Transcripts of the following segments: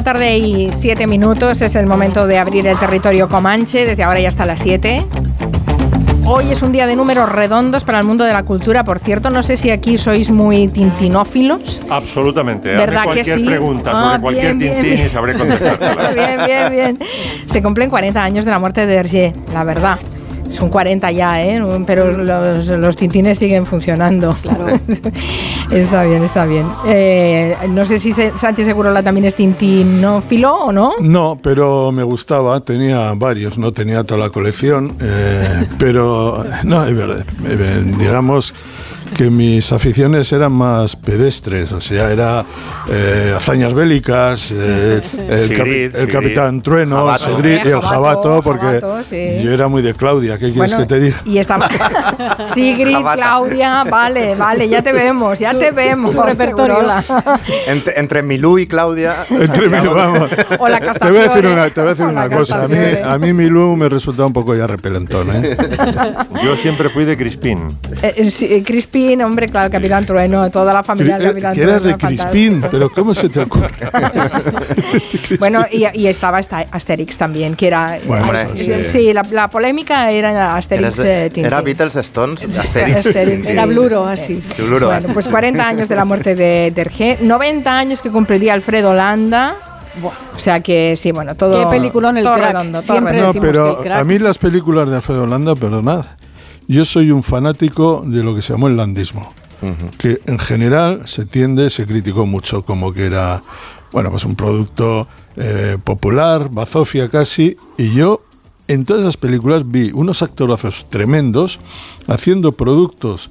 la tarde y siete minutos es el momento de abrir el territorio Comanche, desde ahora ya hasta las 7. Hoy es un día de números redondos para el mundo de la cultura. Por cierto, no sé si aquí sois muy tintinófilos. Absolutamente. ¿Verdad que cualquier sí? pregunta Ah, sobre cualquier bien, tintín bien. y sabré contestártela. bien, bien, bien. Se cumplen 40 años de la muerte de Hergé, la verdad. Son 40 ya, ¿eh? Pero los, los tintines siguen funcionando. Claro. está bien, está bien. Eh, no sé si se- Santi Segurola también es tintinófilo o no. No, pero me gustaba, tenía varios, no tenía toda la colección, eh, pero no, es verdad, eh, digamos que mis aficiones eran más pedestres, o sea, era eh, hazañas bélicas, eh, el, capi- el Sigrid. Capitán Trueno, Jabato. Sigrid el Jabato, jabato, porque Jabato, sí. yo era muy de Claudia, ¿qué quieres que te diga? Y estaba Sigrid, Jabata. Claudia, vale, vale, ya te vemos, ya te vemos. su repertorio. Entre, entre Milú y Claudia. Entre mí, vamos. O la Te voy a decir una, te voy a decir una cosa. A mí, a mí Milú me resulta un poco ya repelentón. ¿eh? Yo siempre fui de Crispín. Eh, eh, sí, eh, Crispín, hombre, claro, el Capitán Trueno, toda la familia del Capitán que eras de Trueno. Crispín, fantástico. pero ¿cómo se te ocurre? Bueno, y, y estaba esta Asterix también, que era. Bueno, eh, sí, sí, la, la polémica era Asterix. De- eh, Tintín. ¿Era Beatles Stones? Asterix. Asterix. Era Bluro, así. Sí, Bluro, Bueno, así. pues 40 años de la muerte de Tergé, 90 años que cumpliría Alfredo Landa. Buah, O sea que sí, bueno, todo. Qué peliculón el todo crack. redondo, todo Siempre redondo. No, decimos que pero el crack- a mí las películas de Alfredo Landa, perdonad, yo soy un fanático de lo que se llamó el landismo, que en general se tiende, se criticó mucho como que era, bueno, pues un producto eh, popular, bazofia casi, y yo en todas esas películas vi unos actorazos tremendos haciendo productos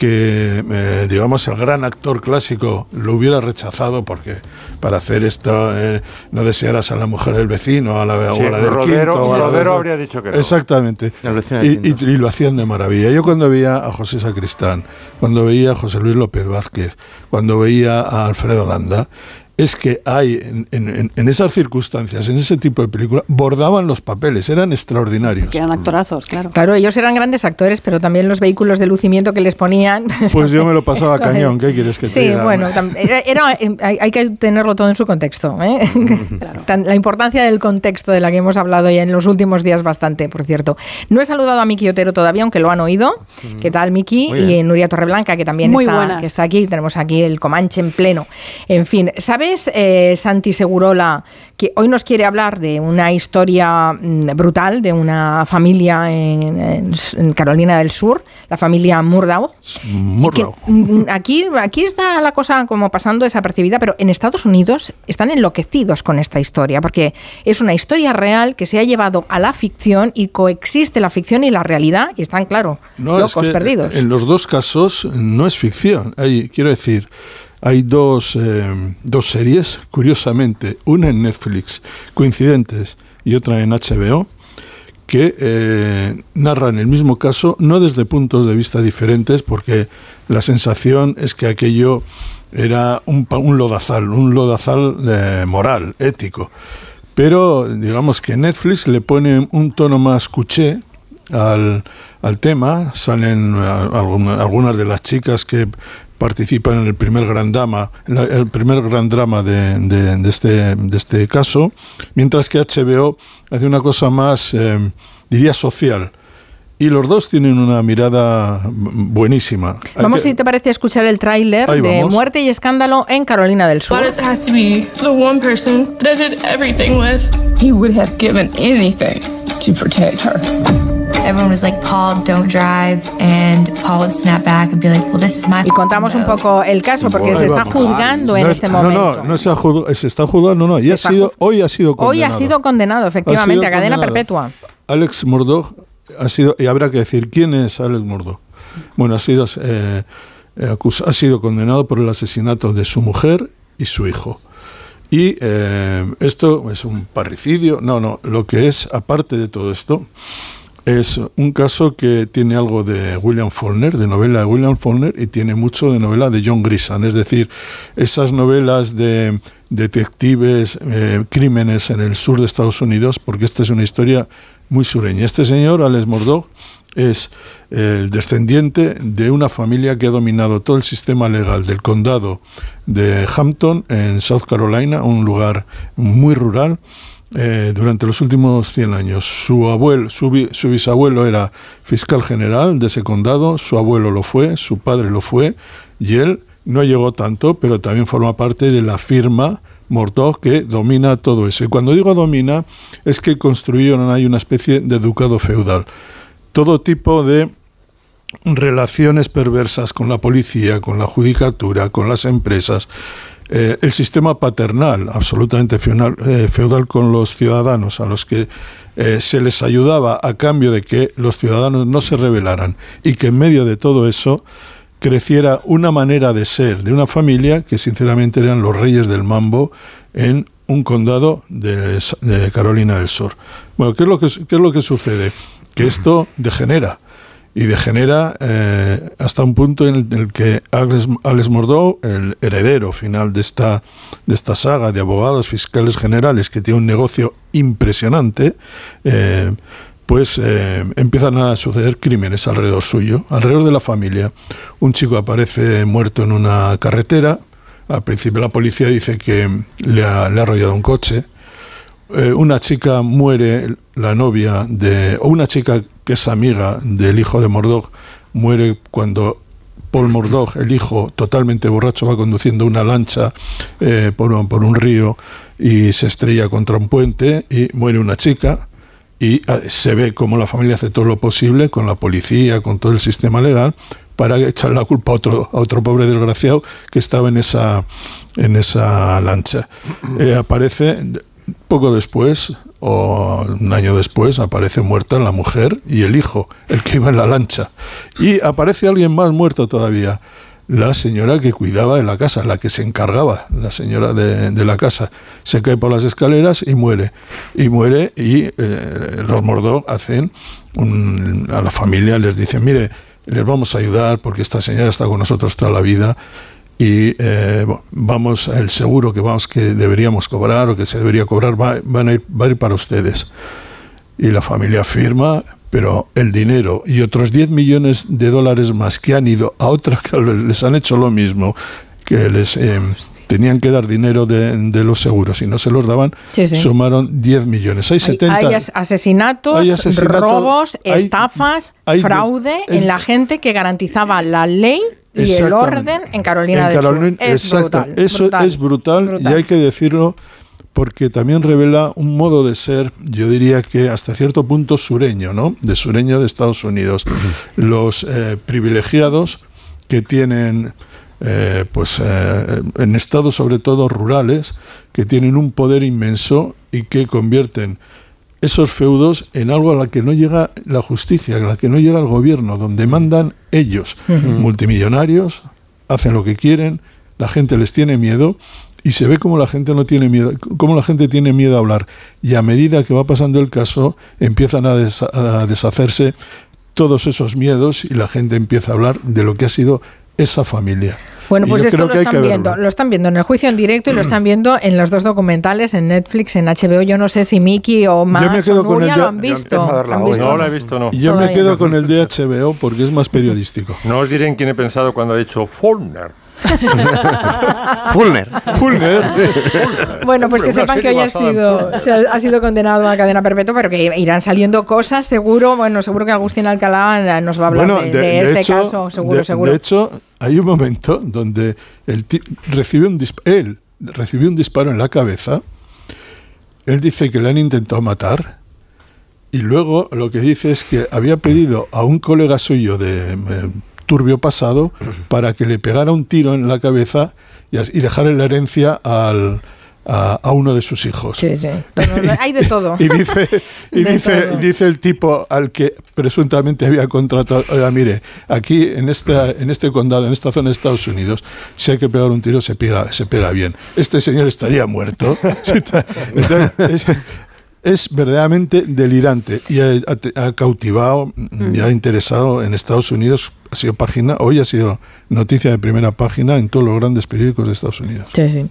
que, eh, digamos, el gran actor clásico lo hubiera rechazado porque para hacer esto eh, no desearas a la mujer del vecino, a la, Sí, o a la del Rodero- quinto. o a la Rodero del- habría dicho que no. Exactamente. Y, y- y lo hacían de maravilla. Yo cuando veía a José Sacristán, cuando veía a José Luis López Vázquez, cuando veía a Alfredo Landa, es que hay en, en- en esas circunstancias, en ese tipo de películas, bordaban los papeles, eran extraordinarios. Que eran actorazos, claro. Claro, ellos eran grandes actores, pero también los vehículos de lucimiento que les ponían. Pues yo me lo pasaba Eso cañón. ¿qué quieres que te sí, diga? bueno, tam- era, era- hay, hay que tenerlo todo en su contexto. ¿eh? La importancia del contexto de la que hemos hablado ya en los últimos días bastante, por cierto. No he saludado a Miki Otero todavía, aunque lo han oído. ¿Qué tal, Miki? Y. Nuria Torreblanca, que también Muy está, buenas. que está aquí. Tenemos aquí el Comanche en pleno. En fin, ¿sabes, eh, Santi Segurola, que hoy nos quiere hablar de una historia mm, brutal de una familia en, Carolina del Sur, la familia Murdaugh? Murdaugh. Que, mm, aquí, aquí está la cosa como pasando desapercibida, pero en Estados Unidos están enloquecidos con esta historia, porque es una historia real que se ha llevado a la ficción y coexiste la ficción y la realidad y están, claro, No, es locos que perdidos. En los dos casos no es ficción. Hay, quiero decir, hay dos, eh, dos series, curiosamente, una en Netflix, coincidentes, y otra en HBO, que eh, narran el mismo caso, no desde puntos de vista diferentes, porque la sensación es que aquello era un, un lodazal, un lodazal eh, moral, ético. Pero digamos que Netflix le pone un tono más cuché al, al tema. Salen eh, algun- algunas de las chicas que participan en el primer gran drama, el primer gran drama de, de- de este, de este caso, mientras que HBO hace una cosa más, eh, diría, social. Y los dos tienen una mirada buenísima. Vamos, si te parece, a escuchar el tráiler de vamos. Muerte y Escándalo en Carolina del Sur. But it has to be the one person that I did everything with. He would have given anything to protect her. Everyone was like, Paul, don't drive. And Paul would snap back and be like, well, this is my Y contamos un poco el caso, porque Ahí se está juzgando en No este es- momento. No, no, no se, ha se está juzgando, no, ya ha está sido, hoy ha sido condenado. Hoy ha sido condenado, efectivamente, Ha a sido cadena condenado. perpetua. Alex Murdoch ha sido, y habrá que decir quién es Alex Murdoch. Bueno, ha sido, eh, eh, ha sido condenado por el asesinato de su mujer y su hijo. Y eh, esto es un parricidio. No, no, lo que es, aparte de todo esto, es un caso que tiene algo de William Faulkner, de novela de William Faulkner, y tiene mucho de novela de John Grisham. Es decir, esas novelas de detectives, eh, crímenes en el sur de Estados Unidos, porque esta es una historia muy sureña. Este señor, Alex Murdoch, es el descendiente de una familia que ha dominado todo el sistema legal del condado de Hampton en South Carolina, un lugar muy rural. Eh, durante los últimos 100 años. Su abuelo, su, bi- su bisabuelo era fiscal general de ese condado, su abuelo lo fue, su padre lo fue, y él no llegó tanto, pero también forma parte de la firma Murdoch que domina todo eso. Y cuando digo domina, es que construyeron ahí una especie de ducado feudal. Todo tipo de relaciones perversas con la policía, con la judicatura, con las empresas, eh, el sistema paternal, absolutamente feudal, eh, feudal con los ciudadanos, a los que eh, se les ayudaba a cambio de que los ciudadanos no se rebelaran y que en medio de todo eso creciera una manera de ser de una familia que sinceramente eran los reyes del mambo en un condado de, Carolina del Sur. Bueno, ¿qué es lo qué es lo que sucede? Que esto degenera y degenera eh, hasta un punto en el, que Alex, Alex Murdoch, el heredero final de esta, de esta saga de abogados fiscales generales que tiene un negocio impresionante, eh, pues eh, empiezan a suceder crímenes alrededor suyo, alrededor de la familia. Un chico aparece muerto en una carretera, al principio la policía dice que le ha, le ha arrollado un coche, eh, una chica muere, la novia de. o una chica que es amiga del hijo de Murdoch, muere cuando Paul Murdoch, el hijo, totalmente borracho, va conduciendo una lancha eh, por, un, por un río y se estrella contra un puente y muere una chica. Y eh, se ve como la familia hace todo lo posible con la policía, con todo el sistema legal, para echar la culpa a otro, a otro pobre desgraciado que estaba en esa, en esa lancha. Eh, aparece poco después, o un año después, aparece muerta la mujer y el hijo, el que iba en la lancha. Y aparece alguien más muerto todavía, la señora que cuidaba de la casa, la que se encargaba, la señora de, la casa. Se cae por las escaleras y muere. Y muere y eh, los Mordó hacen, a la familia les dicen, mire, les vamos a ayudar porque esta señora está con nosotros toda la vida y eh, vamos el seguro que vamos que deberíamos cobrar o que se debería cobrar va, van a ir, va a ir para ustedes. Y la familia firma pero el dinero y otros 10 millones de dólares más que han ido a otras que les han hecho lo mismo que les eh, tenían que dar dinero de, de los seguros y no se los daban Sí, sí. sumaron 10 millones hay Hay, 70 hay as- asesinatos, hay asesinatos, robos, hay- estafas, hay- fraude es- en la gente que garantizaba la ley y el orden en Carolina En del Carolina- Sur. Es exacto. brutal, Eso brutal, es brutal, brutal. y hay que decirlo porque también revela un modo de ser, yo diría que hasta cierto punto sureño, ¿no? De sureño de Estados Unidos. Los eh, privilegiados que tienen, eh, pues eh, en estados sobre todo rurales, que tienen un poder inmenso y que convierten esos feudos en algo a la que no llega la justicia, a la que no llega el gobierno, donde mandan ellos, multimillonarios, hacen lo que quieren, la gente les tiene miedo y se ve como la gente no tiene miedo, como la gente tiene miedo a hablar. Y a medida que va pasando el caso empiezan a deshacerse todos esos miedos y la gente empieza a hablar de lo que ha sido esa familia. Bueno, pues yo esto creo lo están que viendo. verlo. Lo están viendo en el juicio en directo y lo están viendo en los dos documentales, en Netflix, en HBO. Yo no sé si Miki o Max me quedo o con Nuria el de- lo han yo visto. No la he visto, no. Y yo me quedo no. con el de HBO porque es más periodístico. No os diré en quién he pensado cuando ha dicho Fulner. Fulner. Fulner. Bueno, pues que sepan que hoy ha sido, se ha, ha sido condenado a cadena perpetua, pero que irán saliendo cosas, seguro. Bueno, seguro que Agustín Alcalá eh, nos va a hablar Bueno, de, de, de de este hecho, caso, seguro, de, seguro. de hecho, hay un momento donde el un él recibió un disparo en la cabeza. Él dice que le han intentado matar. Y luego lo que dice es que había pedido a un colega suyo de eh, turbio pasado para que le pegara un tiro en la cabeza y, y dejarle la herencia al, a, a uno de sus hijos. Sí, sí. Hay de todo. Y dice, y dice, todo. dice el tipo al que presuntamente había contratado, oiga, mire, aquí en esta, en este condado, en esta zona de Estados Unidos, si hay que pegar un tiro, se pega, se pega bien. Este señor estaría muerto. Entonces, es, es verdaderamente delirante y ha, ha- ha cautivado y ha interesado en Estados Unidos ha sido página, hoy ha sido noticia de primera página en todos los grandes periódicos de Estados Unidos. Sí, sí.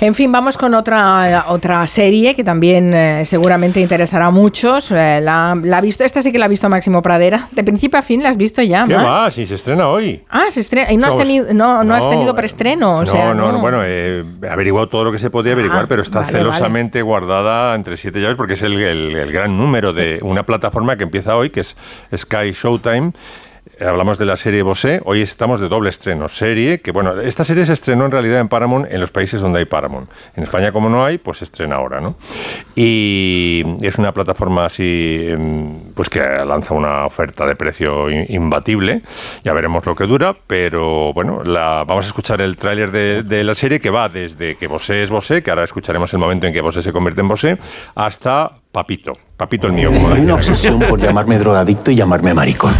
En fin, vamos con otra, otra serie que también eh, seguramente interesará a muchos. Eh, la, la ha visto, esta sí que la ha visto Máximo Pradera. De principio a fin la has visto ya, ¿Qué Max? va? Si se estrena hoy. Ah, se estrena. Y no has tenido, no, no, has tenido eh, preestreno. O no, sea, no, no, bueno, he averiguado todo lo que se podía averiguar, Ah, pero está vale, celosamente guardada entre siete llaves porque es el, el- el gran número de una plataforma que empieza hoy, que es Sky Showtime. Hablamos de la serie Bosé, hoy estamos de doble estreno. Serie que, bueno, esta serie se estrenó en realidad en Paramount en los países donde hay Paramount. En España, como no hay, pues se estrena ahora, ¿no? Y es una plataforma así, em, pues que lanza una oferta de precio imbatible. Ya veremos lo que dura, pero bueno, la, vamos a escuchar el tráiler de, de la serie que va desde que Bosé es Bosé, que ahora escucharemos el momento en que Bosé se convierte en Bosé, hasta Papito. Papito el mío, como Hay una obsesión por llamarme drogadicto y llamarme maricón.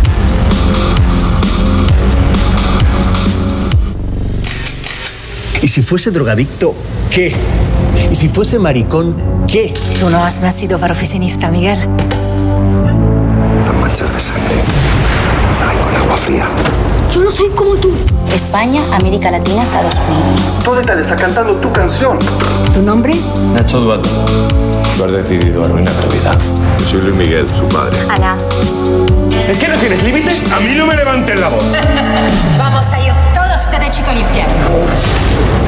Y si fuese drogadicto, ¿qué? Y si fuese maricón, ¿qué? Tú no has nacido para oficinista, Miguel. Las manchas de sangre salen con agua fría. Yo no soy como tú. España, América Latina, Estados Unidos. Tú estás cantando tu canción. ¿Tu nombre? Nacho Duato. Tú has decidido arruinar tu vida. Yo soy Luis Miguel, su padre. Ana. ¿Es que no tienes límites? A mí no me levanten la voz. Vamos a ir todos derechito al infierno.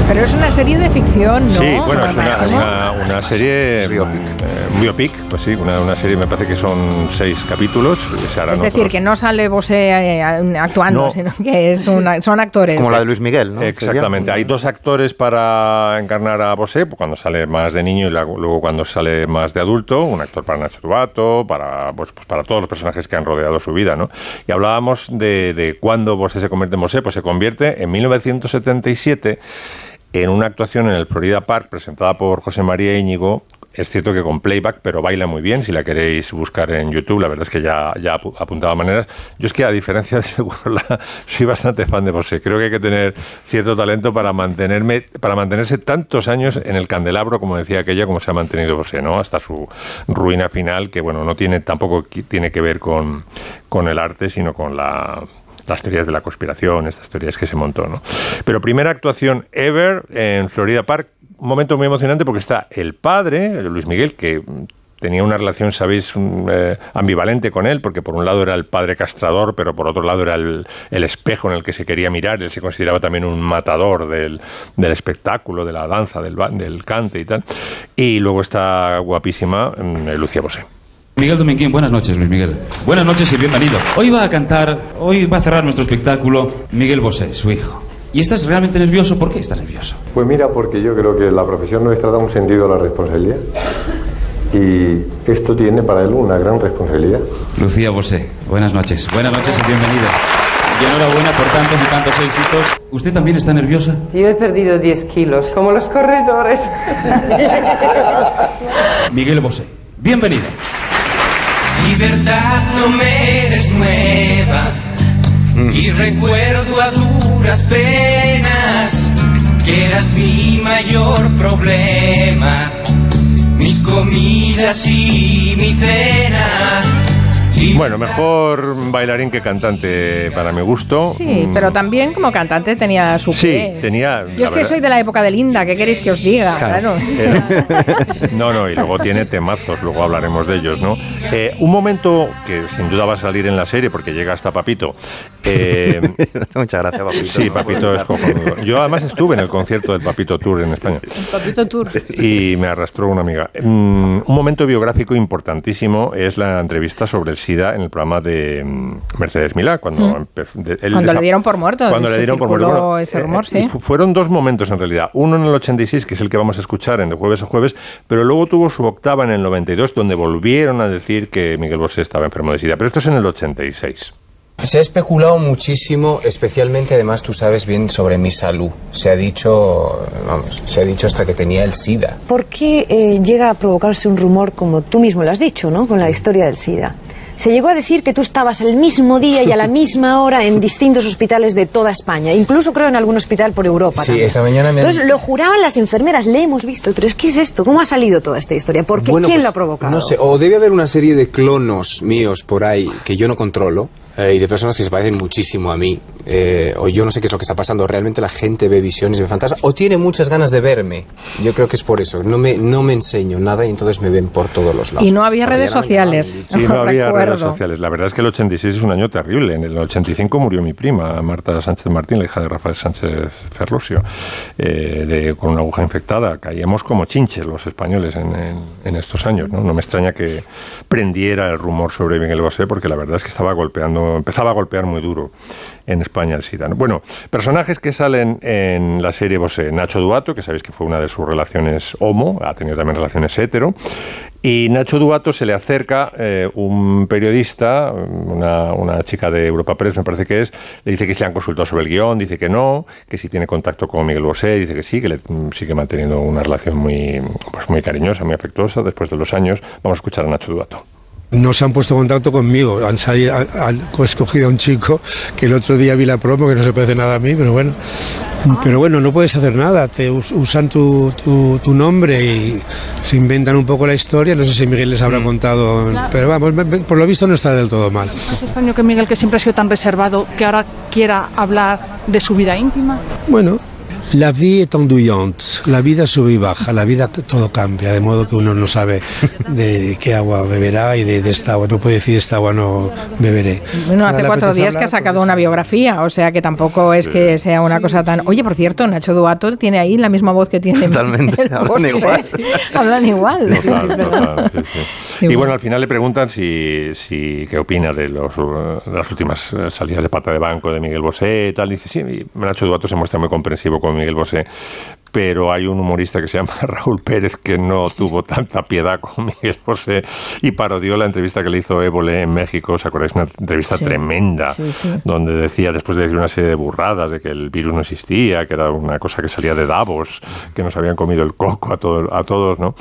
Pero es una serie de ficción, ¿no? Sí, bueno, es una, una- una serie. Biopic. eh, un biopic, pues sí, una, una serie, me parece que son seis capítulos. y se harán Es decir, otros. que no sale Bosé eh, actuando, No. sino que es una- son actores. Como la de Luis Miguel, ¿no? Exactamente. Hay dos actores para encarnar a Bosé, pues cuando sale más de niño y luego cuando sale más de adulto. Un actor para Nacho Tubato, para, pues, pues para todos los personajes que han rodeado su vida, ¿no? Y hablábamos de, de cuándo Bosé se convierte en Bosé. Pues se convierte en 1977 en una actuación en el Florida Park presentada por José María Íñigo. Es cierto que con playback, pero baila muy bien. Si la queréis buscar en YouTube, la verdad es que ya, ya apu- apuntaba maneras. Yo es que, a diferencia de Segurla, soy bastante fan de Bosé. Creo que hay que tener cierto talento para mantenerme, para mantenerse tantos años en el candelabro, como decía aquella, como se ha mantenido Bosé, ¿no? Hasta su ruina final, que bueno, no tiene tampoco tiene que ver con, con el arte, sino con la las teorías de la conspiración, estas teorías que se montó, ¿no? Pero primera actuación ever en Florida Park, un momento muy emocionante porque está el padre, Luis Miguel, que mm, tenía una relación, sabéis, un, eh, ambivalente con él, porque por un lado era el padre castrador, pero por otro lado era el, el espejo en el que se quería mirar, él se consideraba también un matador del, del espectáculo, de la danza, del, del cante y tal. Y luego está guapísima mm, Lucía Bosé. Miguel Dominguín, buenas noches, Luis Miguel. Buenas noches y bienvenido. Hoy va a cantar, hoy va a cerrar nuestro espectáculo Miguel Bosé, su hijo. ¿Y estás realmente nervioso? ¿Por qué estás nervioso? Pues mira, porque yo creo que la profesión nuestra da un sentido a la responsabilidad. Y esto tiene para él una gran responsabilidad. Lucía Bosé, buenas noches. Buenas noches y bienvenida. Y enhorabuena por tantos y tantos éxitos. ¿Usted también está nerviosa? Yo he perdido 10 kilos, como los corredores. Miguel Bosé, bienvenido. Libertad no me eres nueva y recuerdo a duras penas que eras mi mayor problema, mis comidas y mi cena. Bueno, mejor bailarín que cantante para mi gusto. Sí, Mm, pero también como cantante tenía su Sí, tenía. Yo es que verdad- soy de la época de Linda, ¿qué queréis que os diga? Claro. Eh, no, no, y luego tiene temazos, luego hablaremos de ellos, ¿no? Eh, un momento que sin duda va a salir en la serie porque llega hasta Papito. eh, Muchas gracias, Papito. sí, ¿no? Papito es cojonudo. Yo además estuve en el concierto del Papito Tour en España Papito Tour. y me arrastró una amiga. Mm, un momento biográfico importantísimo es la entrevista sobre el SIDA en el programa de mm, Mercedes Milá, cuando Mm. empezó. de- él Cuando le dieron por muerto. Cuando le dieron por muerto. Bueno, ese eh, rumor, eh, sí. fu- fueron dos momentos en realidad. Uno en el 86, que es el que vamos a escuchar en de jueves a jueves, pero luego tuvo su octava en el 92, donde volvieron a decir que Miguel Bosé estaba enfermo de SIDA. Pero esto es en el 86. Se ha especulado muchísimo, especialmente además tú sabes bien sobre mi salud. Se ha dicho, vamos, se ha dicho hasta que tenía el SIDA. ¿Por qué eh, llega a provocarse un rumor, como tú mismo lo has dicho, ¿no? con la historia del SIDA? Se llegó a decir que tú estabas el mismo día y a la misma hora en distintos hospitales de toda España, incluso creo en algún hospital por Europa. Sí, también. esta mañana me han- Entonces lo juraban las enfermeras, le hemos visto, pero ¿qué es esto? ¿Cómo ha salido toda esta historia? ¿Por qué? Bueno, ¿Quién pues, lo ha provocado? No sé, o debe haber una serie de clonos míos por ahí que yo no controlo. Eh, y de personas que se parecen muchísimo a mí. eh, o yo no sé qué es lo que está pasando. Realmente la gente ve visiones, ve fantasmas. O tiene muchas ganas de verme. Yo creo que es por eso. No me, no me enseño nada y entonces me ven por todos los lados. Y no había redes sociales. Sí, no había recuerdo. redes sociales. La verdad es que el 86 es un año terrible. En el 85 murió mi prima, Marta Sánchez Martín, la hija de Rafael Sánchez Ferlosio, eh, de- con una aguja infectada. Caíamos como chinches los españoles en, en- en estos años. ¿no? no me extraña que prendiera el rumor sobre Miguel Bosé, porque la verdad es que estaba golpeando, empezaba a golpear muy duro en España el SIDA. ¿no? Bueno, personajes que salen en la serie Bosé. Nacho Duato, que sabéis que fue una de sus relaciones homo, ha tenido también relaciones hetero. Y Nacho Duato se le acerca eh, un periodista, una, una chica de Europa Press, me parece que es, le dice que se le han consultado sobre el guion, dice que no, que si tiene contacto con Miguel Bosé, dice que sí, que le, mm, sigue manteniendo una relación muy, pues muy cariñosa, muy afectuosa después de los años. Vamos a escuchar a Nacho Duato. No se han puesto en contacto conmigo, han, salido, han, han escogido a un chico que el otro día vi la promo, que no se parece nada a mí, pero bueno, pero bueno, no puedes hacer nada, te us- usan tu, tu, tu nombre y se inventan un poco la historia, no sé si Miguel les habrá contado, pero vamos, por lo visto no está del todo mal. Es extraño que Miguel, que siempre ha sido tan reservado, que ahora quiera hablar de su vida íntima. Bueno, la vie est enduyante, la vida sube y baja, la vida todo cambia, de modo que uno no sabe de qué agua beberá y de, de esta agua, no puede decir esta agua no beberé. Bueno, hace cuatro días que ha hablar, sacado una biografía, o sea que tampoco es que sea una cosa tan... Oye, por cierto, Nacho Duato tiene ahí la misma voz que tiene Totalmente, hablan Bosé. igual. Hablan igual. Sí, sí, Total, es verdad. total, sí, sí. Y bueno, al final le preguntan si, si qué opina de, los, eh, de las últimas eh, salidas de pata de banco de Miguel Bosé y tal. Dice, sí, y Nacho Duato se muestra muy comprensivo con Miguel Bosé, pero hay un humorista que se llama Raúl Pérez que no tuvo tanta piedad con Miguel Bosé y parodió la entrevista que le hizo Évole en México. ¿Os acordáis? Una entrevista Sí. tremenda, Sí, sí. donde decía, después de decir una serie de burradas, de que el virus no existía, que era una cosa que salía de Davos, que nos habían comido el coco a, todo- a todos, ¿no?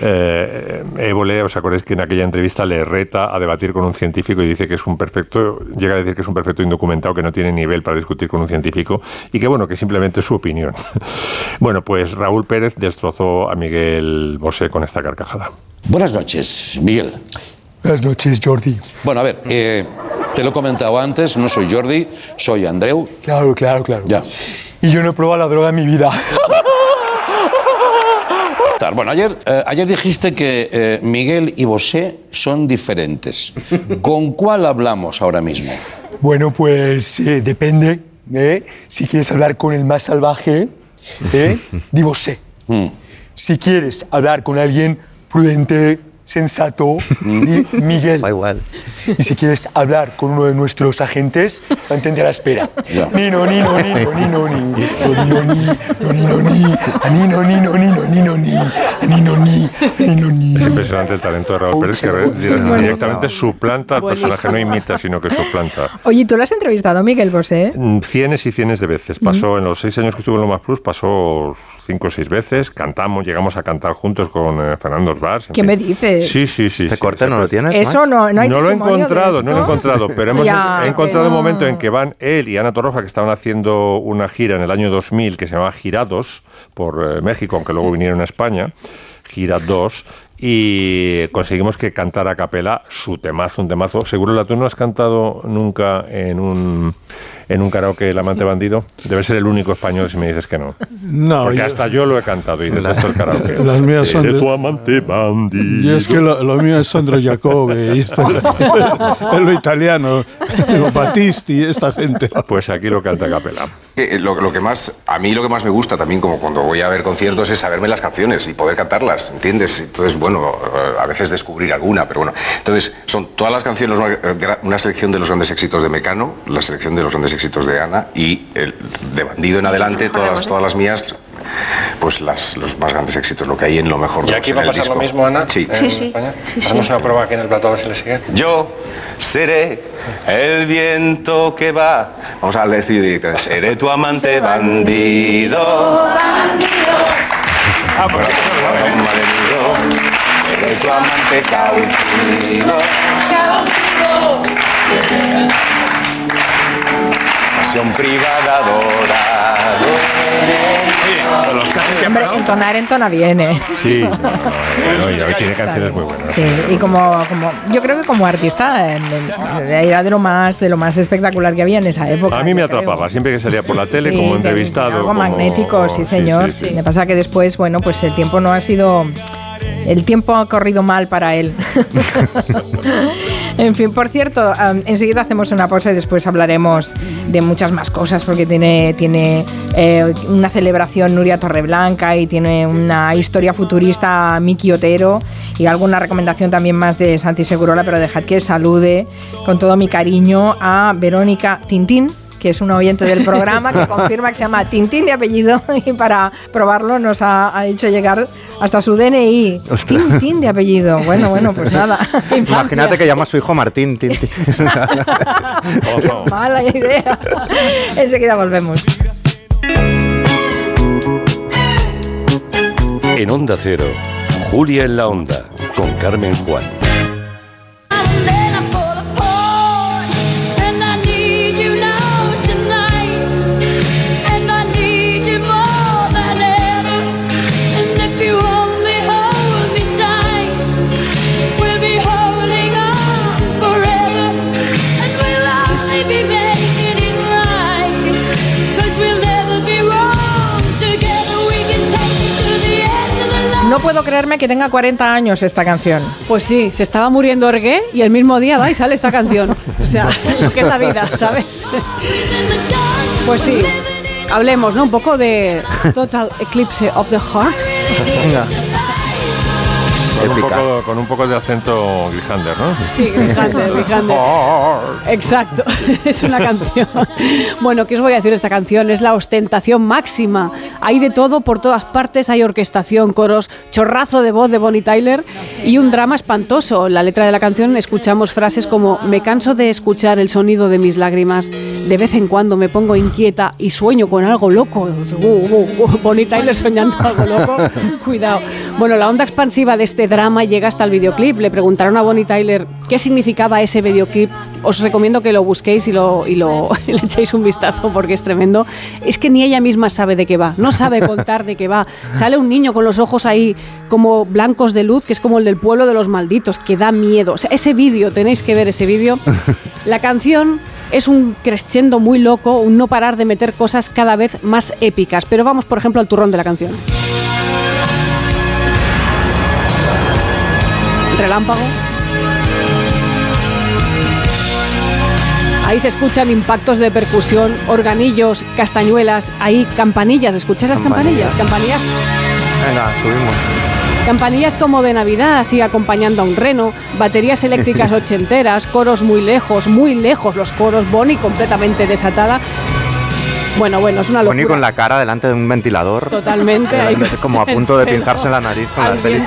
Eh, Évole, ¿os acordáis que en aquella entrevista le reta a debatir con un científico y dice que es un perfecto, llega a decir que es un perfecto indocumentado, que no tiene nivel para discutir con un científico y que, bueno, que simplemente es su opinión. bueno, pues Raúl Pérez destrozó a Miguel Bosé con esta carcajada. Buenas noches, Miguel. Buenas noches, Jordi. Bueno, a ver, eh, te lo he comentado antes, no soy Jordi, soy Andreu. Claro, claro, claro. Ya. Y yo no he probado la droga en mi vida. Bueno, ayer, eh, ayer dijiste que eh, Miguel y Bosé son diferentes. ¿Con cuál hablamos ahora mismo? Bueno, pues eh, depende. ¿eh? Si quieres hablar con el más salvaje, ¿eh? di Bosé. Mm. Si quieres hablar con alguien prudente, sensato, di Miguel. igual. Y si quieres hablar con uno de nuestros agentes, mantente a la espera. Nino, nino, nino, nino, ni, no, nino, ni, no, nino, ni, nino, nino, nino, nino, ni, nino, ni, nino, ni. Es impresionante el talento de Raúl Pérez, que re- directamente suplanta al personaje, no imita, sino que suplanta. Oye, ¿tú lo has entrevistado, Miguel Bosé? Mm, Cienes y cienes de veces. Pasó en los seis años que estuvo en Lo Más Plus, pasó cinco o seis veces. Cantamos, llegamos a cantar juntos con eh, Fernando Osvars. en ¿Qué me dices? Sí, sí, sí. ¿Este sí, corte no lo tienes? Eso no, no hay No lo he encontrado, no lo he encontrado, pero hemos Ya, he encontrado el pero- momento en que van él y Ana Torroja, que estaban haciendo una gira en el año 2000 que se llamaba Girados por eh, México, aunque luego vinieron a España, Gira 2, y conseguimos que cantara a capela su temazo, un temazo. Seguro la tú no has cantado nunca en un, en un karaoke El amante bandido. Debe ser el único español si me dices que no. No, Porque yo- hasta yo lo he cantado y detesto el karaoke. Las mías son de- tu amante bandido. Y es que lo, lo mío es Sandro Jacobe y esto, es lo italiano, los Battisti, esta gente. Pues aquí lo canta a capela. Eh, Lo, lo que más, a mí lo que más me gusta también, como cuando voy a ver conciertos, es saberme las canciones y poder cantarlas, ¿entiendes? Entonces, bueno, eh, a veces descubrir alguna, pero bueno. Entonces, son todas las canciones, eh, una selección de los grandes éxitos de Mecano, la selección de los grandes éxitos de Ana y el, de Bandido en adelante, todas, todas las mías, pues las, los más grandes éxitos, lo que hay en lo mejor de ¿Y aquí va a pasar disco. lo mismo, Ana? Sí. en España? Hacemos una prueba aquí en el plató a ver si le sigue. Yo seré el viento que va. Vamos al estudio directo. Seré tu amante bandido. Ah, pues. Seré tu amante cautivo. Pensión privada dorada. Hombre, entonar entona bien, ¿eh? Sí, no, no, bueno, y hoy tiene canciones muy buenas. Sí, y como, como yo creo que como artista era de lo más de lo más espectacular que había en esa época. A mí me creo. atrapaba, siempre que salía por la tele Sí, como entrevistado. Algo como- magnético, sí, sí, señor. sí, sí. Me pasa que después, bueno, pues el tiempo no ha sido. El tiempo ha corrido mal para él. en fin, por cierto, am, enseguida hacemos una pausa y después hablaremos de muchas más cosas porque tiene, tiene eh, una celebración Nuria Torreblanca y tiene una historia futurista Miki Otero y alguna recomendación también más de Santi Segurola, pero dejad que salude con todo mi cariño a Verónica Tintín que es una oyente del programa, que confirma que se llama Tintín de apellido y para probarlo nos ha, ha hecho llegar hasta su DNI. Ostras. Tintín de apellido. Bueno, bueno, pues nada. Imagínate que llama a su hijo Martín. Tin, tin. Mala idea. Enseguida volvemos. En Onda Cero, Julia en la Onda, con Carmen Juan. No puedo creerme que tenga 40 años esta canción. Pues sí, se estaba muriendo Orgué y el mismo día va y sale esta canción. O sea, lo que es la vida, ¿sabes? Pues sí, hablemos, ¿no? Un poco de Total Eclipse of the Heart. Con un, poco, con un poco de acento Grijander, ¿no? Sí, Grijander, Grijander. Exacto, es una canción. Bueno, ¿qué os voy a decir de esta canción? Es la ostentación máxima. Hay de todo por todas partes, hay orquestación, coros, chorrazo de voz de Bonnie Tyler y un drama espantoso. En la letra de la canción escuchamos frases como me canso de escuchar el sonido de mis lágrimas, de vez en cuando me pongo inquieta y sueño con algo loco. Uh, uh, uh, Bonnie Tyler soñando algo loco. Cuidado. Bueno, la onda expansiva de este drama llega hasta el videoclip. Le preguntaron a Bonnie Tyler qué significaba ese videoclip. Os recomiendo que lo busquéis y, lo, y lo, le echéis un vistazo porque es tremendo. Es que ni ella misma sabe de qué va, no sabe contar de qué va. Sale un niño con los ojos ahí como blancos de luz, que es como el del pueblo de los malditos, que da miedo. O sea, ese vídeo, tenéis que ver ese vídeo. La canción es un crescendo muy loco, un no parar de meter cosas cada vez más épicas. Pero vamos, por ejemplo, al turrón de la canción. Relámpago. Ahí se escuchan impactos de percusión, organillos, castañuelas, ahí campanillas. ¿Escuchas las campanillas? Campanillas Venga, subimos. Campanillas como de Navidad, así acompañando a un reno, baterías eléctricas ochenteras, coros muy lejos, muy lejos los coros, Bonnie completamente desatada. Bueno, bueno, es una locura. Bonnie con la cara delante de un ventilador. Totalmente. Como a punto de pinzarse la nariz con la serie.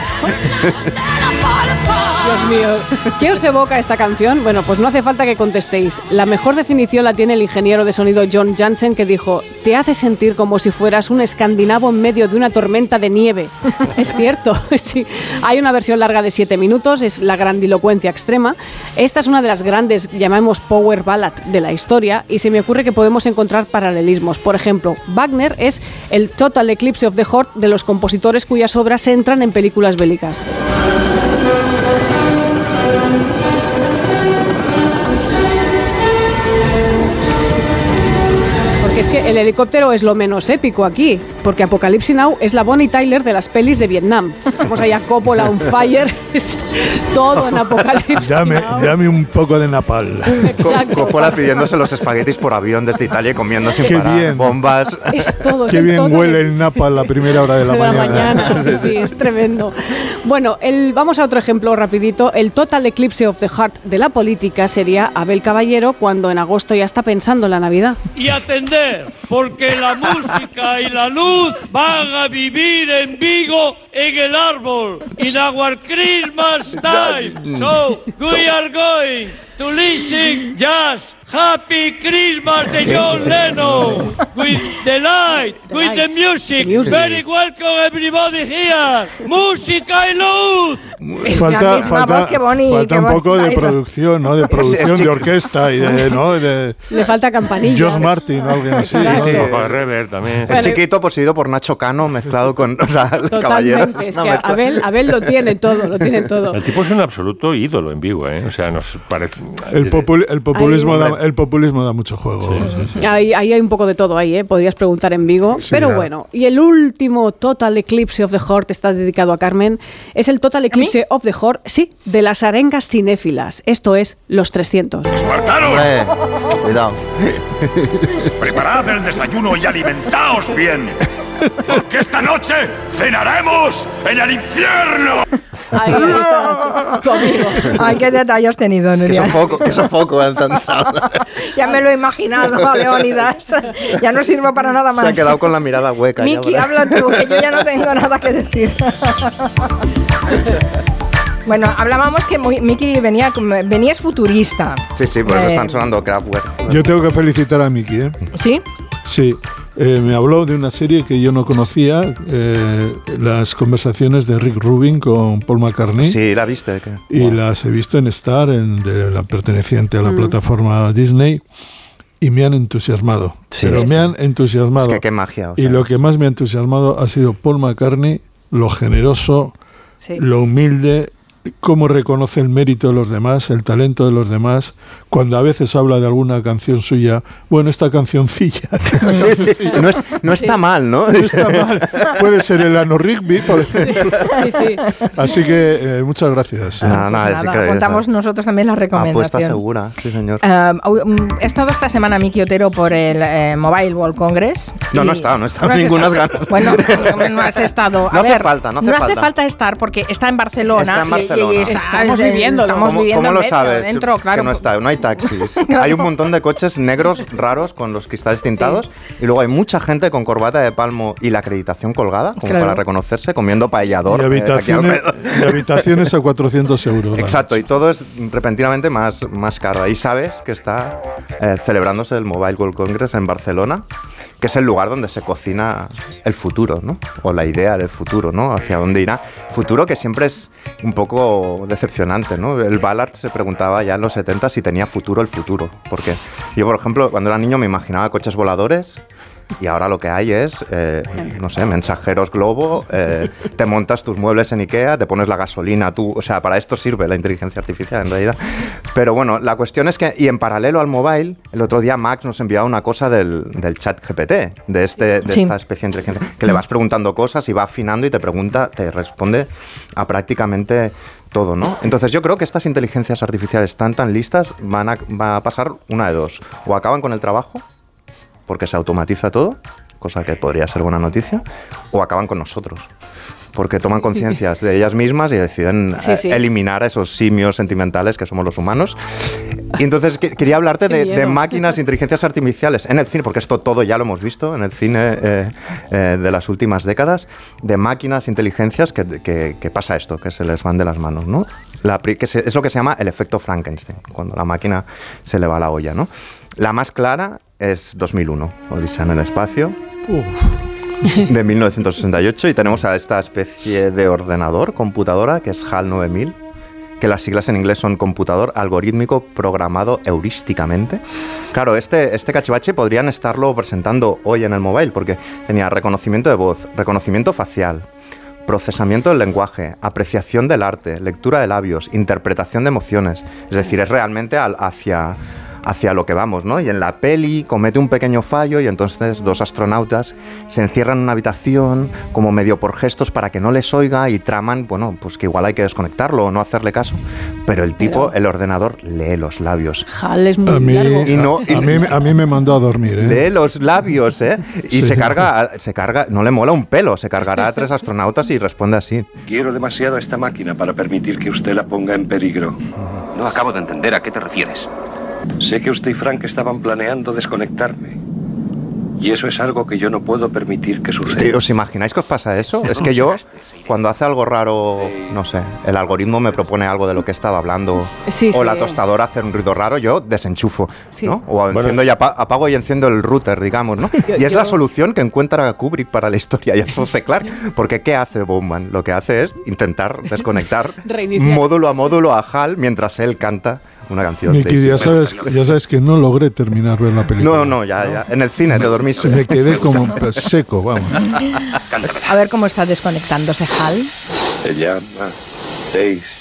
Dios mío. ¿Qué os evoca esta canción? Bueno, pues no hace falta que contestéis. La mejor definición la tiene el ingeniero de sonido John Jansen que dijo, te hace sentir como si fueras un escandinavo en medio de una tormenta de nieve. es cierto, sí. Hay una versión larga de 7 minutos, es la grandilocuencia extrema. Esta es una de las grandes, llamamos power ballad de la historia y se me ocurre que podemos encontrar paralelismos. Por ejemplo, Wagner es el Total Eclipse of the Heart de los compositores cuyas obras entran en películas bélicas. Porque es que el helicóptero es lo menos épico aquí, porque Apocalypse Now es la Bonnie Tyler de las pelis de Vietnam. Vamos allá, Coppola on fire, es todo en Apocalipsis. Dame, dame un poco de napal. Exacto. Coppola pidiéndose los espaguetis por avión desde Italia y comiendo sin Qué parar. bien. Bombas. Es todo. es Qué el bien todo huele el napal a la primera hora de la, de la mañana. mañana. Sí, sí, es tremendo. Bueno, el, vamos a otro ejemplo rapidito. El Total Eclipse of the Heart de la política sería Abel Caballero cuando en agosto ya está pensando en la Navidad. y atender, porque la música y la luz van a vivir en Vigo en el árbol. In our Christmas time. So, we are going to listen jazz Happy Christmas de John Lennon. With the light, with the music. Very welcome everybody here. Música y luz. Falta, falta, voz, qué boni, falta un poco de producción, ¿no? De producción, de orquesta y de, ¿no? de Le falta campanilla. Josh Martin o alguien así. Exacto. ¿no? Un poco de rever también. Es chiquito poseído por Nacho Cano mezclado con. O sea, el caballero. Es que. Abel, Abel lo tiene todo, lo tiene todo. El tipo es un absoluto ídolo en Vigo, ¿eh? O sea, nos parece... El, popul- el populismo da, el populismo da mucho juego. Ahí, ahí hay un poco de todo ahí, ¿eh? podrías preguntar en Vigo. Sí, Pero ya. bueno, y el último Total Eclipse of the Heart está dedicado a Carmen. Es el Total Eclipse of the Heart, sí, de las arengas cinéfilas. Esto es los 300. ¡Espartanos! Cuidado. Preparad el desayuno y alimentaos bien. Porque esta noche cenaremos en el infierno. Ahí está tu amigo. Ay, qué detalle has tenido, Que Nuria. sofoco, que sofoco. eh, tan- Ya me lo he imaginado, Leonidas. Ya no sirvo para nada más. Se ha quedado con la mirada hueca. Miki, habla tú, que yo ya no tengo nada que decir. Bueno, hablábamos que Miki venía, venías futurista. Sí, sí, por eso Eh, están sonando Kraftwerk. Yo tengo que felicitar a Miki, ¿eh? ¿Sí? Sí, eh, me habló de una serie que yo no conocía, eh, las conversaciones de Rick Rubin con Paul McCartney. Sí, la viste. que- Y las he visto en Star, en, de la perteneciente a la Mm. plataforma Disney, y me han entusiasmado. Sí. Pero me han entusiasmado. Es que qué magia. o Y lo que más me ha entusiasmado ha sido Paul McCartney, lo generoso, Sí. lo humilde, cómo reconoce el mérito de los demás, el talento de los demás, cuando a veces habla de alguna canción suya, bueno, esta cancioncilla. Sí, sí, No, es- no está mal, ¿no? No está mal. Puede ser el Ano Rigby, por ejemplo. Sí, sí. Así que eh, muchas gracias. Ah, no, es Nada, contamos nosotros también la Apuesta recomendación. segura, sí, señor. Mm, he estado esta semana Miki Otero por el eh, Mobile World Congress. No, no he estado, no he estado, ningunas estado. ganas. Bueno, no has estado. A No hace ver, falta, no hace falta. estar porque está en Barcelona. Está en y Barcelona. está- Estamos eh, viviéndolo. Estamos ¿Cómo, viviendo cómo lo sabes? dentro, claro. Que no está, no hay taxis. Claro. Hay un montón de coches negros raros con los cristales tintados y luego hay mucha gente con corbata de palmo y la acreditación colgada, como Claro. para reconocerse, comiendo paellador. Y eh, habitaciones, alrededor. y habitaciones a 400 euros. Exacto, y todo es repentinamente más, más caro. Y sabes que está eh, celebrándose el Mobile World Congress en Barcelona, que es el lugar donde se cocina el futuro, ¿no? O la idea del futuro, ¿no? Hacia dónde irá. Futuro que siempre es un poco decepcionante, ¿no? El Ballard se preguntaba ya en los 70 si tenía futuro el futuro. Porque yo, por ejemplo, cuando era niño me imaginaba coches voladores. Y ahora lo que hay es, eh, no sé, mensajeros globo, eh, te montas tus muebles en Ikea, te pones la gasolina tú, o sea, para esto sirve la inteligencia artificial en realidad. Pero bueno, la cuestión es que, y en paralelo al mobile, el otro día Max nos enviaba una cosa del, del chat GPT, de, este, de Sí. esta especie de inteligencia, que le vas preguntando cosas y va afinando y te pregunta, te responde a prácticamente todo, ¿no? Entonces yo creo que estas inteligencias artificiales tan tan listas van a, va a pasar una de dos, o acaban con el trabajo, porque se automatiza todo, cosa que podría ser buena noticia, o acaban con nosotros. Porque toman conciencias de ellas mismas y deciden Sí, eh, sí. eliminar a esos simios sentimentales que somos los humanos. Y entonces que- quería hablarte de, de máquinas, inteligencias artificiales en el cine, porque esto todo ya lo hemos visto en el cine eh, eh, de las últimas décadas, de máquinas, inteligencias que, que- que pasa esto, que se les van de las manos, ¿no? La que se- es lo que se llama el efecto Frankenstein, cuando la máquina se le va la olla, ¿no? La más clara es 2001, Odisea en el espacio, de 1968, y tenemos a esta especie de ordenador, computadora, que es HAL 9000, que las siglas en inglés son computador algorítmico programado heurísticamente. Claro, este, este cachivache podrían estarlo presentando hoy en el mobile, porque tenía reconocimiento de voz, reconocimiento facial, procesamiento del lenguaje, apreciación del arte, lectura de labios, interpretación de emociones. Es decir, es realmente al- hacia, hacia lo que vamos, ¿no? Y en la peli comete un pequeño fallo y entonces dos astronautas se encierran en una habitación como medio por gestos para que no les oiga y traman, bueno, pues que igual hay que desconectarlo o no hacerle caso. Pero el tipo, el ordenador, lee los labios. Jal es muy A mí, largo. Y no- a, mí, a mí me mandó a dormir. ¿eh? Lee los labios, ¿eh? Y Sí. se carga, se carga, no le mola un pelo, se cargará a tres astronautas y responde así. Quiero demasiado a esta máquina para permitir que usted la ponga en peligro. No acabo de entender a qué te refieres. Sé que usted y Frank estaban planeando desconectarme. Y eso es algo que yo no puedo permitir que suceda. ¿Os imagináis que os pasa eso? Es que yo, cuando hace algo raro, no sé, el algoritmo me propone algo de lo que he estado hablando, Sí, o sí. la tostadora hace un ruido raro, yo desenchufo, Sí. ¿no? O enciendo y apa- apago y enciendo el router, digamos, ¿no? Yo- y es la yo- solución que encuentra Kubrick para la historia y entonces, claro, porque ¿qué hace Bowman? Lo que hace es intentar desconectar módulo a módulo a Hal mientras él canta una canción. Miki, ya sabes, ya sabes que no logré terminar ver la película. No, no, ya, ya. En el cine te dormiste. Me quedé como pues, seco, vamos. A ver cómo está desconectándose Hal. Se llama Daisy.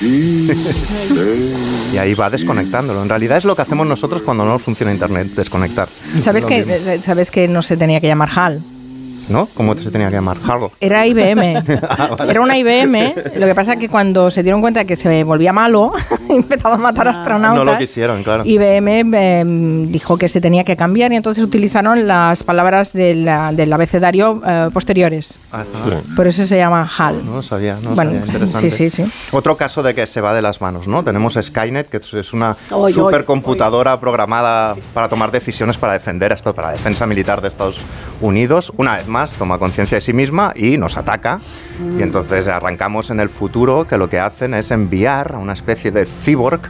Y ahí va desconectándolo. En realidad es lo que hacemos nosotros cuando no nos funciona Internet, desconectar. ¿Sabes que, ¿Sabes que no se tenía que llamar HAL? ¿No? ¿Cómo se tenía que llamar? Harlow. Era IBM. Ah, vale. Era una IBM. Lo que pasa es que cuando se dieron cuenta de que se volvía malo, empezaba a matar astronautas. No lo quisieron, claro. IBM eh, dijo que se tenía que cambiar y entonces utilizaron las palabras de la- del abecedario eh, posteriores. Ah, Por eso se llama HAL. No lo sabía, no Bueno, sabía. Interesante. sí, sí, sí. Otro caso de que se va de las manos, ¿no? Tenemos Skynet, que es- una Oy, oy, supercomputadora programada para tomar decisiones para defender esto, para la defensa militar de Estados Unidos. Una vez más, toma conciencia de sí misma y nos ataca. Y entonces arrancamos en el futuro, que lo que hacen es enviar a una especie de cyborg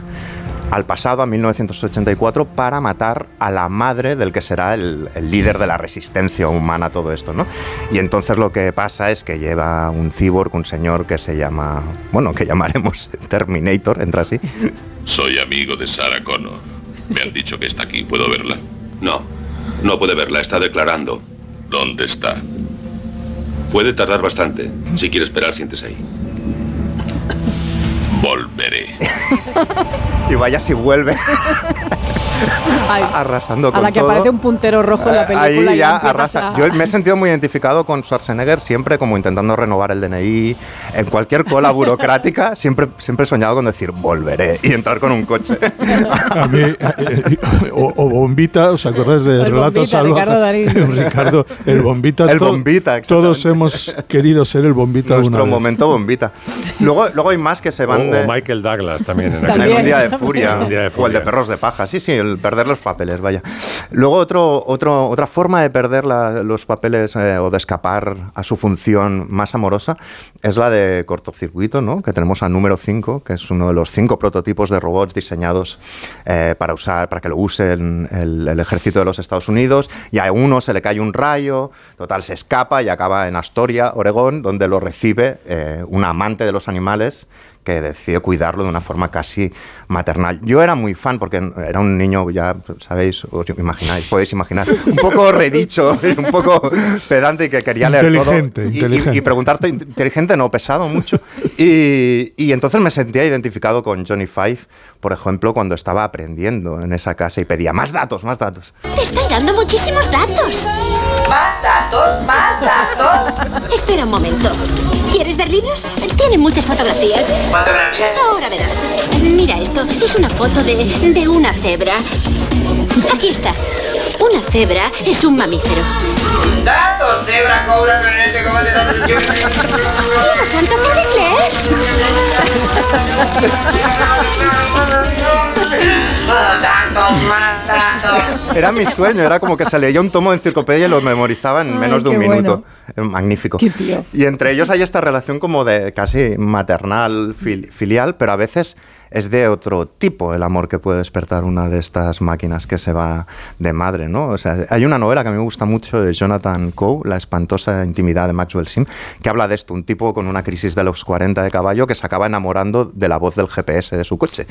al pasado, a 1984, para matar a la madre del que será el, el líder de la resistencia humana todo esto, ¿no? Y entonces lo que pasa es que lleva un cyborg, un señor que se llama, bueno, que llamaremos Terminator, entra así. Soy amigo de Sarah Connor. Me han dicho que está aquí. ¿Puedo verla? No. No puede verla. Está declarando. ¿Dónde está? Puede tardar bastante. Si quiere esperar, siéntese ahí. Volveré. Y vaya si vuelve Ay, arrasando a con la que todo. aparece un puntero rojo en la película. Ahí ya arrasa. a- Yo me he sentido muy identificado con Schwarzenegger siempre como intentando renovar el DNI. En cualquier cola burocrática siempre, siempre he soñado con decir volveré y entrar con un coche. A mí, eh, eh, o, o Bombita, ¿os acordáis de El Relatos Salvajes? Ricardo Darín. Ricardo, el Bombita. El to- Bombita, Todos hemos querido ser el Bombita alguna Nuestro vez. momento bombita. Luego, luego hay más que se van O- Michael Douglas también. En aquel- un día de furia. Un día de O el furia. de perros de paja. Sí, sí, el perder los papeles, vaya. Luego otro, otro, otra forma de perder la- los papeles eh, o de escapar a su función más amorosa es la de cortocircuito, ¿no? Que tenemos al número 5, que es uno de los cinco prototipos de robots diseñados eh, para usar, para que lo use el, el- el ejército de los Estados Unidos. Y a uno se le cae un rayo, total se escapa y acaba en Astoria, Oregón, donde lo recibe eh, una amante de los animales que decide cuidarlo de una forma casi maternal. Yo era muy fan porque era un niño, ya sabéis, os imagináis, podéis imaginar, un poco redicho, un poco pedante y que quería leer Inteligente, todo. Y- y- inteligente. Y, preguntarte, inteligente no, pesado mucho. Y, y entonces me sentía identificado con Johnny Five, por ejemplo, cuando estaba aprendiendo en esa casa y pedía más datos, más datos. Te estoy dando muchísimos datos. ¿Más datos? ¿Más datos? Espera un momento. ¿Quieres ver libros? Tienen muchas fotografías. ¿Fotografías? Ahora verás. Mira esto. Es una foto de, de una cebra. Aquí está. Cebra es un mamífero. Datos, cebra, cobra, clarinete, como te datos. ¡Dios santo, sabes Más datos, más datos. Era mi sueño, era como que se leía un tomo de enciclopedia y lo memorizaba en Ay, menos de un qué minuto. Eh, Magnífico. Y entre ellos hay esta relación como de casi maternal, fil- filial, pero a veces es de otro tipo el amor que puede despertar una de estas máquinas que se va de madre, ¿no? O sea, hay una novela que a mí me gusta mucho de Jonathan Coe, La espantosa intimidad de Maxwell Sim, que habla de esto, un tipo con una crisis de los 40 de caballo que se acaba enamorando de la voz del GPS de su coche.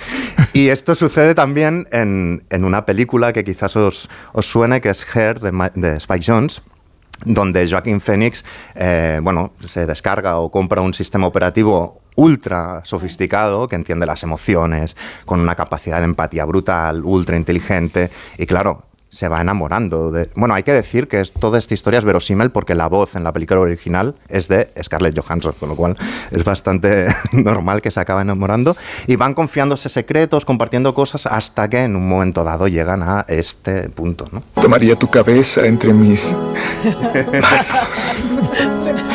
Y esto sucede también en, en una película que quizás os, os suene, que es Her, de, Spike Jones, donde Joaquín Phoenix eh, bueno, se descarga o compra un sistema operativo ultra sofisticado que entiende las emociones, con una capacidad de empatía brutal, ultra inteligente y claro, se va enamorando de... Bueno, hay que decir que es- toda esta historia es verosímil porque la voz en la película original es de Scarlett Johansson, con lo cual es bastante normal que se acabe enamorando y van confiándose secretos, compartiendo cosas hasta que en un momento dado llegan a este punto, ¿no? Tomaría tu cabeza entre mis.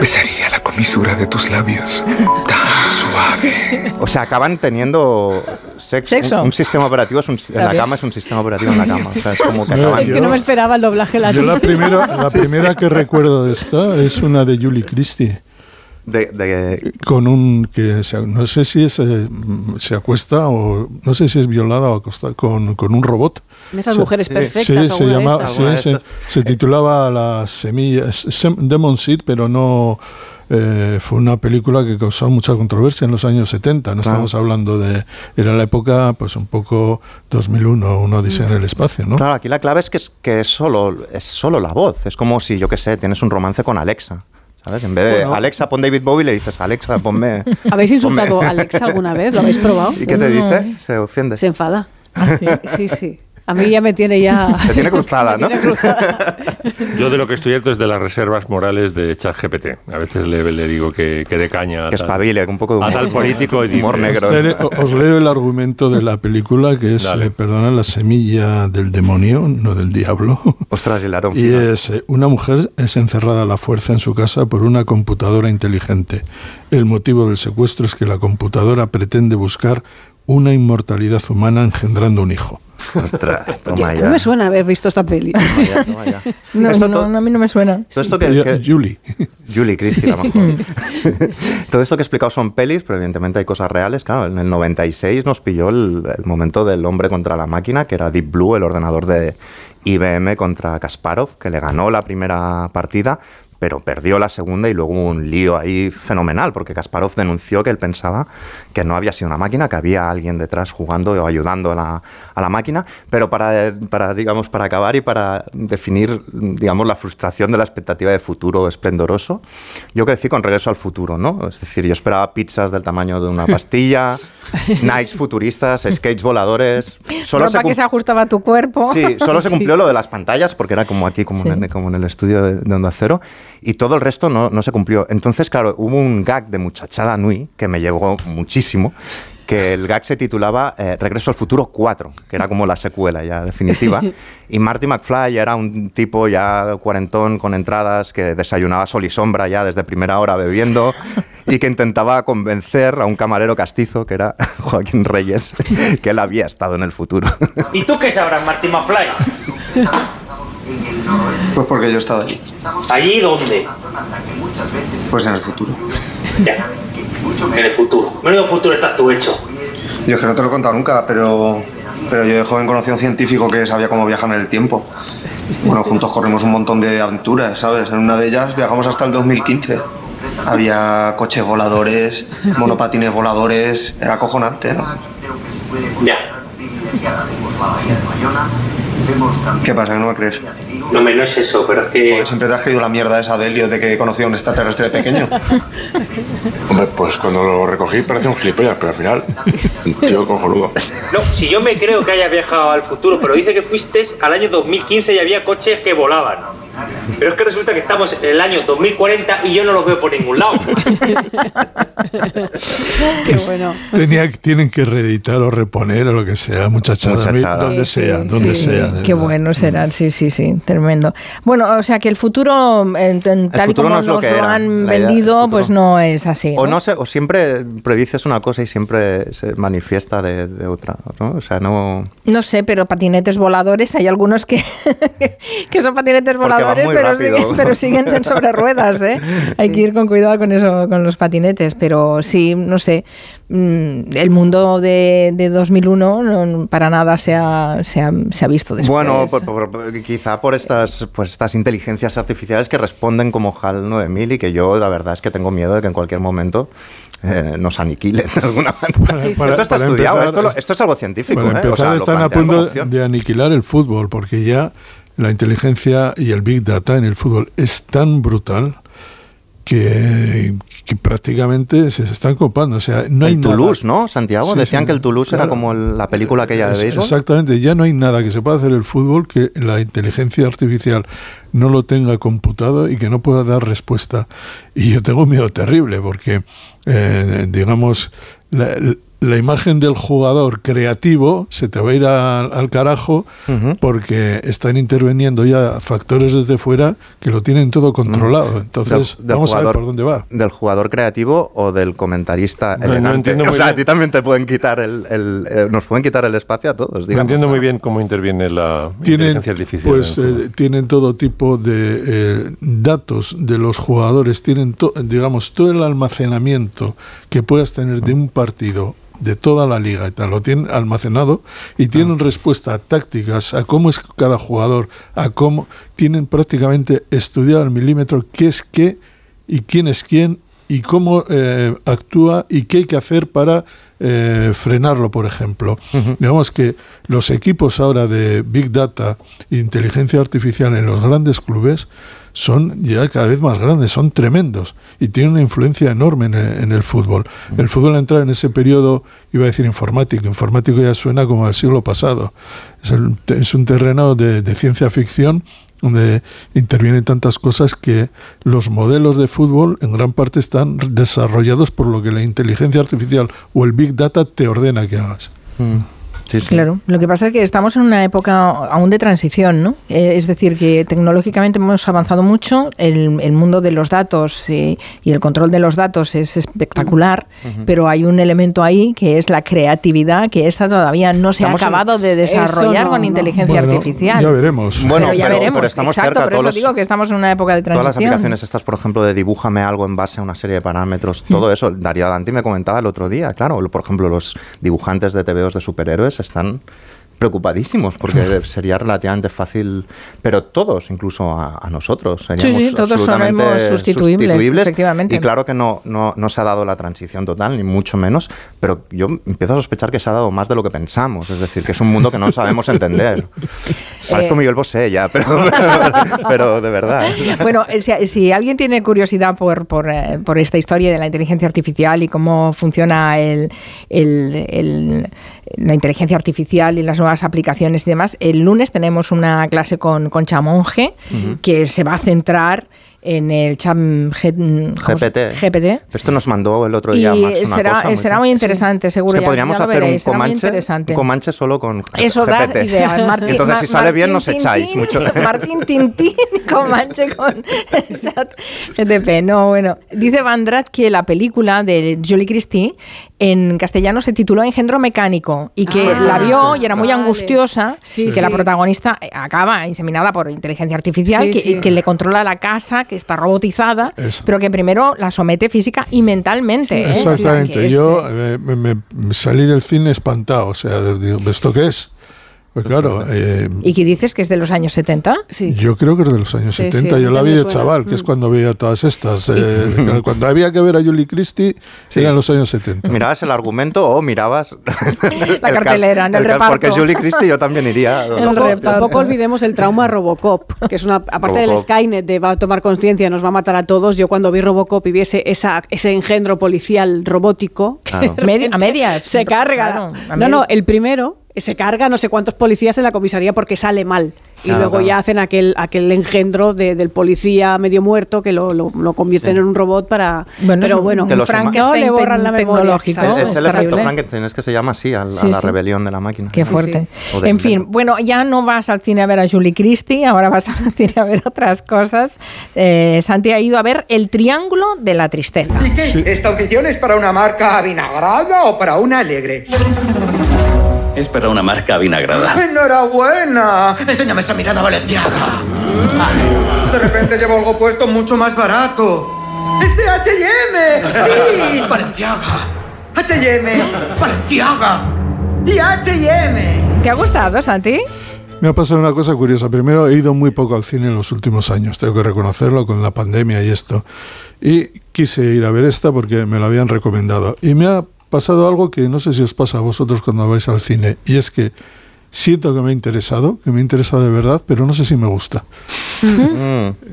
Besaría la comisura de tus labios. Tan suave. O sea, acaban teniendo Sex- Sexo. Un, un sistema operativo es un, en la cama es un sistema operativo en la cama. O sea, es como que No, acaban- Es que no me esperaba el doblaje Yo latino. la primera, la primera que recuerdo de esta es una de Julie Christie. De, de- Con un que se- no sé si es, eh, se acuesta o no sé si es violada o acosta con, con un robot. Esas Se- mujeres perfectas. Sí, se, llama, estas. sí, se, se titulaba La semilla, Sem- Demon Seed, pero no eh, fue una película que causó mucha controversia en los años 70. No Claro. estamos hablando de. Era la época, pues un poco 2001, una odisea en el espacio, ¿no? Claro, aquí la clave es que es, que es, solo, es solo la voz. Es como si, yo qué sé, tienes un romance con Alexa. ¿Sabes? En vez de Bueno. Alexa, pon David Bowie, le dices Alexa, ponme. ¿Habéis insultado ponme- a Alexa alguna vez? ¿Lo habéis probado? ¿Y qué te dice? Se ofende. Se enfada. Sí, sí. A mí ya me tiene ya... Te tiene cruzada, ¿no? me tiene cruzada. Yo de lo que estoy harto es de las reservas morales de ChatGPT. A veces le, le digo que, que dé caña a Que espabile, que un poco de a humor. tal político y Humor dice, negro. O- Os leo el argumento de la película, que es, eh, perdona, la semilla del demonio, no del diablo. Ostras, el aroma. Y es eh, una mujer es encerrada a la fuerza en su casa por una computadora inteligente. El motivo del secuestro es que la computadora pretende buscar una inmortalidad humana engendrando un hijo. Ostras, toma No ya. me suena haber visto esta peli. Toma ya, toma ya. No, Esto no, no, a mí no me suena. Todo esto que, que- Julie. Julie Christie, la mejor. Todo esto que he explicado son pelis, pero evidentemente hay cosas reales. Claro, en el 96 nos pilló el, el momento del hombre contra la máquina, que era Deep Blue, el ordenador de IBM contra Kasparov, que le ganó la primera partida, pero perdió la segunda y luego hubo un lío ahí fenomenal, porque Kasparov denunció que él pensaba que no había sido una máquina, que había alguien detrás jugando o ayudando a la, a la máquina, pero para, para, digamos, para acabar y para definir, digamos, la frustración de la expectativa de futuro esplendoroso, yo crecí con Regreso al Futuro, ¿no? Es decir, yo esperaba pizzas del tamaño de una pastilla, Nikes futuristas, skates voladores, solo se que se ajustaba a tu cuerpo. Sí, solo se cumplió lo de las pantallas, porque era como aquí, como, Sí. en, como en el estudio de, de Onda Cero, y todo el resto no, no se cumplió. Entonces, claro, hubo un gag de Muchachada Nui que me llegó muchísimo, que el gag se titulaba eh, Regreso al Futuro 4, que era como la secuela ya definitiva, y Marty McFly ya era un tipo ya cuarentón con entradas que desayunaba sol y sombra ya desde primera hora bebiendo y que intentaba convencer a un camarero castizo, que era Joaquín Reyes, que él había estado en el futuro. ¿Y tú qué sabrás, Martín McFly? Pues porque yo he estado allí. ¿Allí dónde? Pues en el futuro. Ya. En el futuro. Menudo futuro estás tú hecho. Yo es que no te lo he contado nunca, pero, pero yo de joven conocí a un científico que sabía cómo viajar en el tiempo. Bueno, juntos corrimos un montón de aventuras, ¿sabes? En una de ellas viajamos hasta el 2015. Había coches voladores, monopatines voladores, era acojonante, ¿no? Ya. ¿Qué pasa, que no me crees? No, me no es eso, pero es que. Siempre te has creído la mierda esa de Helio de que conocí a un extraterrestre pequeño. Hombre, pues cuando lo recogí parecía un gilipollas, pero al final, un tío cojonudo. No, si yo me creo que hayas viajado al futuro, pero dice que fuiste al año 2015 y había coches que volaban. Pero es que resulta que estamos en el año 2040 y yo no los veo por ningún lado. Qué bueno. Tenía, tienen que reeditar o reponer o lo que sea, muchachada, Muchachada. donde Sí, sea, sí, donde sí, sea. Qué verdad. buenos serán, sí, sí, sí, tremendo. Bueno, o sea que el futuro, en- en- tal y futuro como no lo nos que lo era. han vendido, pues no es así. O ¿no? sé, o siempre predices una cosa y siempre se manifiesta de, de otra, ¿no? O sea, no... No sé, pero patinetes voladores, hay algunos que, que son patinetes Porque muy pero rápido. siguen, pero siguen en sobre ruedas, ¿eh? Hay que ir con cuidado con eso, con los patinetes, pero sí, no sé, mm, el mundo de, de 2001 no, para nada se ha, se ha, se ha visto después. Bueno, por- por- quizá por estas, pues estas inteligencias artificiales que responden como HAL 9000 y que yo la verdad es que tengo miedo de que en cualquier momento eh, nos aniquilen de alguna manera. Sí, sí. Esto está para estudiado, empezar, esto, esto es algo científico. Para ¿eh? O empezar, sea, están a punto de aniquilar el fútbol, porque ya la inteligencia y el big data en el fútbol es tan brutal que, que prácticamente se están copando. O sea, no hay el nada- Toulouse, ¿no? Santiago, Sí, decían sí, que el Toulouse era como la película aquella de béisbol. Exactamente, ya no hay nada que se pueda hacer el fútbol que la inteligencia artificial no lo tenga computado y que no pueda dar respuesta. Y yo tengo un miedo terrible porque, eh, digamos, la, la imagen del jugador creativo se te va a ir al, al carajo porque están interviniendo ya factores desde fuera que lo tienen todo controlado. Entonces, Del- del vamos a ver jugador- por dónde va. ¿Del jugador creativo o del comentarista No, no elegante? entiendo o sea, a ti también te pueden quitar el, el- eh, nos pueden quitar el espacio a todos, No entiendo muy bien cómo interviene la tienen, inteligencia artificial. pues, eh, tienen todo tipo de eh, datos de los jugadores, tienen, to- digamos, todo el almacenamiento que puedas tener de un partido de toda la liga y tal, lo tienen almacenado y tienen respuesta a tácticas, a cómo es cada jugador, a cómo tienen prácticamente estudiado al milímetro qué es qué y quién es quién y cómo eh, actúa y qué hay que hacer para eh, frenarlo, por ejemplo. Digamos que los equipos ahora de Big Data e inteligencia artificial en los grandes clubes son ya cada vez más grandes, son tremendos y tienen una influencia enorme en el, en el fútbol. El fútbol ha entrado en ese periodo, iba a decir informático, informático ya suena como al siglo pasado. Es, el- es un terreno de, de ciencia ficción donde intervienen tantas cosas que los modelos de fútbol en gran parte están desarrollados por lo que la inteligencia artificial o el big data te ordena que hagas. Claro, lo que pasa es que estamos en una época aún de transición, ¿no? Eh, es decir, que tecnológicamente hemos avanzado mucho, el, el mundo de los datos y el control de los datos es espectacular, pero hay un elemento ahí que es la creatividad, que esa todavía no se Estamos ha en- acabado de desarrollar no, con no. inteligencia Bueno, artificial. ya veremos. Bueno, pero ya pero- veremos, pero estamos exacto, cerca, por eso los- digo que estamos en una época de Todas las transición. aplicaciones estas, por ejemplo, de dibújame algo en base a una serie de parámetros, todo eso, Darío Danti me comentaba el otro día, claro, por ejemplo, los dibujantes de TVOs de superhéroes están preocupadísimos porque sería relativamente fácil, pero todos, incluso a, a nosotros, seríamos sí, todos absolutamente seremos sustituibles, efectivamente. Y claro que no, no, no se ha dado la transición total, ni mucho menos, pero yo empiezo a sospechar que se ha dado más de lo que pensamos, es decir, que es un mundo que no sabemos entender. Parezco Eh. Miguel Bosé ya, pero, pero de verdad. Bueno, eh, si, si alguien tiene curiosidad por, por, eh, por esta historia de la inteligencia artificial y cómo funciona el, el- el- la inteligencia artificial y las nuevas aplicaciones y demás, el lunes tenemos una clase con Concha Monge que se va a centrar en el chat G- ¿cómo se- GPT. GPT. Esto nos mandó el otro Y día Max una será, cosa será muy interesante, seguro. Es que ya- podríamos ya hacer veréis, un comanche, interesante. un comanche solo con Eso da GPT. ideas. Martín- Entonces, si sale bien, nos echáis Tintín, mucho. Martín Tintín, Comanche con el chat GTP. No, bueno. Dice Vandrat que la película de Julie Christie en castellano se tituló Engendro Mecánico y que Ah, la vio y era muy vale. angustiosa Sí, que la sí. protagonista acaba inseminada por inteligencia artificial Sí, que, sí. que le controla la casa, que está robotizada, Eso. pero que primero la somete física y mentalmente. ¿eh? Exactamente. Yo eh, me, me- me salí del cine espantado. O sea, digo, ¿esto qué es? Pues claro, eh, ¿Y que dices que es de los años 70? yo creo que es de los años Sí, 70. sí, yo la vi de suena. chaval, que es Mm. cuando veía todas estas. eh, cuando había que ver a Julie Christie, eran los años 70. ¿Mirabas el argumento o mirabas La cartelera, en el cas- reparto. Porque Julie Christie yo también iría. Tampoco, tampoco olvidemos el trauma Robocop, que es una, aparte del. Skynet de va a tomar conciencia, nos va a matar a todos. Yo cuando vi Robocop y vi ese, esa, ese engendro policial robótico, Claro. a medias. se carga. Claro, a no, no, el primero se carga no sé cuántos policías en la comisaría porque sale mal. Y Claro, luego claro. ya hacen aquel, aquel engendro de- del policía medio muerto que lo, lo, lo convierten en un robot para... Bueno, pero bueno, Que los no le borran la memoria. Es, es el efecto. Frankenstein, es que se llama así, a la, Sí, a la sí. rebelión de la máquina. Qué fuerte. En fin, bueno, ya no vas al cine a ver a Julie Christie, ahora vas al cine a ver otras cosas. Eh, Santi ha ido a ver El Triángulo de la Tristeza. ¿Y qué? ¿Esta audición es para una marca avinagrada o para una alegre? Es para una marca vinagrada. ¡Enhorabuena! Enséñame esa mirada valenciaga. De repente llevo algo puesto mucho más barato. ¡Es de H&M! ¡Sí! ¡Valenciaga! ¡H&M! ¡Valenciaga! ¡Y H&M! ¿Te ha gustado, Santi? Me ha pasado una cosa curiosa. Primero, he ido muy poco al cine en los últimos años, tengo que reconocerlo, con la pandemia y esto. Y quise ir a ver esta porque me la habían recomendado. Y me ha pasado algo que no sé si os pasa a vosotros cuando vais al cine, y es que siento que me ha interesado, que me ha interesado de verdad, pero no sé si me gusta.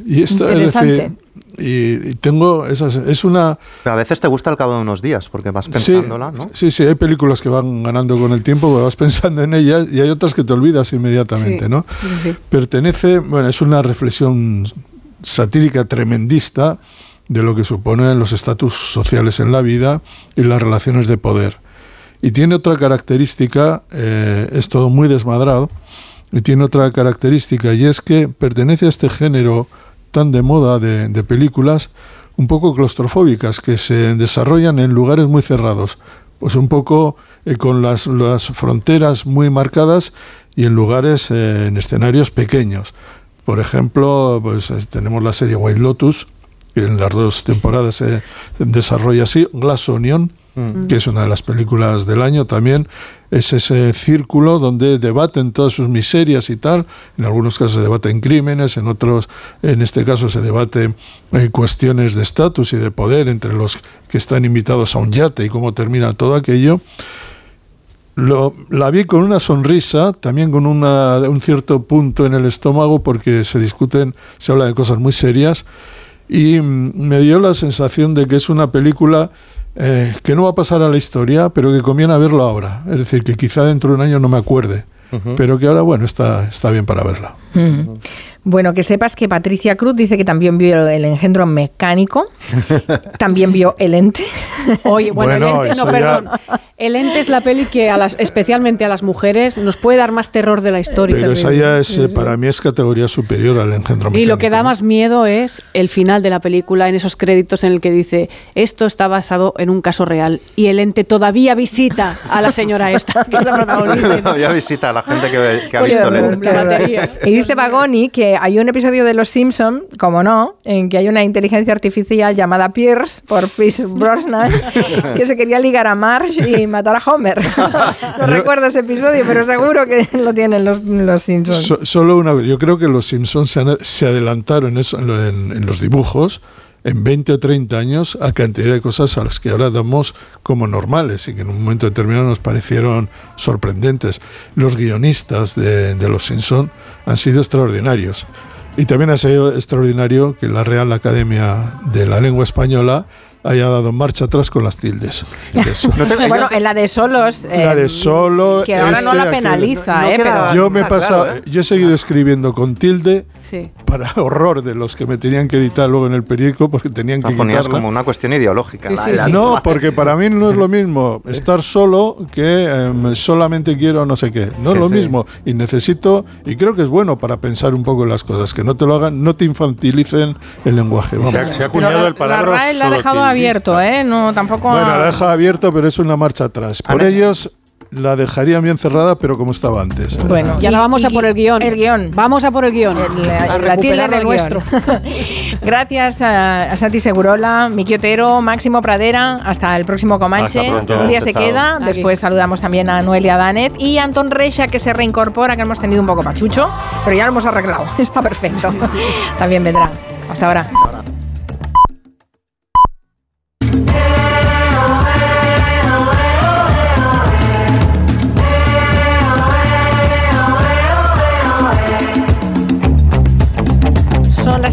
Y esto es decir, y, y tengo esas, es una Pero a veces te gusta al cabo de unos días, porque vas Sí, pensándola, ¿no? sí, sí, hay películas que van ganando con el tiempo, vas pensando en ellas, y hay otras que te olvidas inmediatamente, Sí, ¿no? sí, sí. Pertenece, bueno, es una reflexión satírica tremendista de lo que suponen los estatus sociales en la vida y las relaciones de poder. Y tiene otra característica, eh, es todo muy desmadrado, y tiene otra característica, y es que pertenece a este género tan de moda de, películas, un poco claustrofóbicas, que se desarrollan en lugares muy cerrados, pues un poco eh, con las, las fronteras muy marcadas y en lugares, eh, en escenarios pequeños. Por ejemplo, pues eh, tenemos la serie White Lotus, en las dos temporadas se desarrolla así, Glass Onion, Mm. que es una de las películas del año también, es ese círculo donde debaten todas sus miserias y tal, en algunos casos se debaten crímenes, en otros, en este caso se debate eh, cuestiones de estatus y de poder entre los que están invitados a un yate y cómo termina todo aquello. Lo, la vi con una sonrisa, también con una, un cierto punto en el estómago, porque se discuten, se habla de cosas muy serias, y mm, me dio la sensación de que es una película eh, que no va a pasar a la historia, pero que conviene verlo ahora. Es decir, que quizá dentro de un año no me acuerde, pero que ahora, bueno, está, está bien para verla. Bueno, que sepas que Patricia Cruz dice que también vio el engendro mecánico, también vio el ente. Oye, bueno, Bueno, el ente, no, ya- perdón. El ente es la peli que a las, especialmente a las mujeres nos puede dar más terror de la historia. Pero esa ya es, eh, para mí es categoría superior al engendro Y lo mecánico. que da más miedo es el final de la película, en esos créditos en el que dice esto está basado en un caso real y el ente todavía visita a la señora esta, que es la protagonista. Todavía visita a la gente que, que ha visto qué horror. Y dice Bagoni que hay un episodio de Los Simpson, como no, en que hay una inteligencia artificial llamada Pierce por Pierce Brosnan que se quería ligar a Marge y matar a Homer. No recuerdo ese episodio, pero seguro que lo tienen los, los Simpsons. So- solo una Yo creo que los Simpsons se, han- se adelantaron eso, en, lo- en- en los dibujos en 20 o 30 años a cantidad de cosas a las que ahora damos como normales y que en un momento determinado nos parecieron sorprendentes. Los guionistas de, de los Simpsons han sido extraordinarios. Y también ha sido extraordinario que la Real Academia de la Lengua Española haya dado marcha atrás con las tildes. Eso. bueno, en la de Solos. La eh, de solo. Que ahora no este, la aquel. penaliza, ¿eh? pero- yo me he pasado, claro, ¿eh? yo he seguido escribiendo con tilde Sí. para horror de los que me tenían que editar luego en el periódico porque tenían que ponías como una cuestión ideológica. la- la- No, porque para mí no es lo mismo estar solo que em, solamente quiero no sé qué. No es Sí, lo sí. mismo. Y necesito, y creo que es bueno para pensar un poco en las cosas, que no te lo hagan, no te infantilicen el lenguaje. vamos. Se ha, se ha acuñado la, el palabra la RAE la ha dejado abierto, ¿eh? No, tampoco. Bueno, ha- la deja abierto, pero es una marcha atrás. Por ellos la dejarían bien cerrada, pero como estaba antes. Bueno, Y ahora vamos a por el guion. El guion. Vamos a por el guion. La, a la tilde lo nuestro. Gracias a, a Santi Segurola, Miki Otero, Máximo Pradera. Hasta el próximo Comanche. Pronto. Un día se Chao. queda. Aquí. Después saludamos también a Noelia Danet y a Antón Reixa, que se reincorpora, que hemos tenido un poco pachucho, pero ya lo hemos arreglado. Está perfecto. También vendrá. Hasta ahora.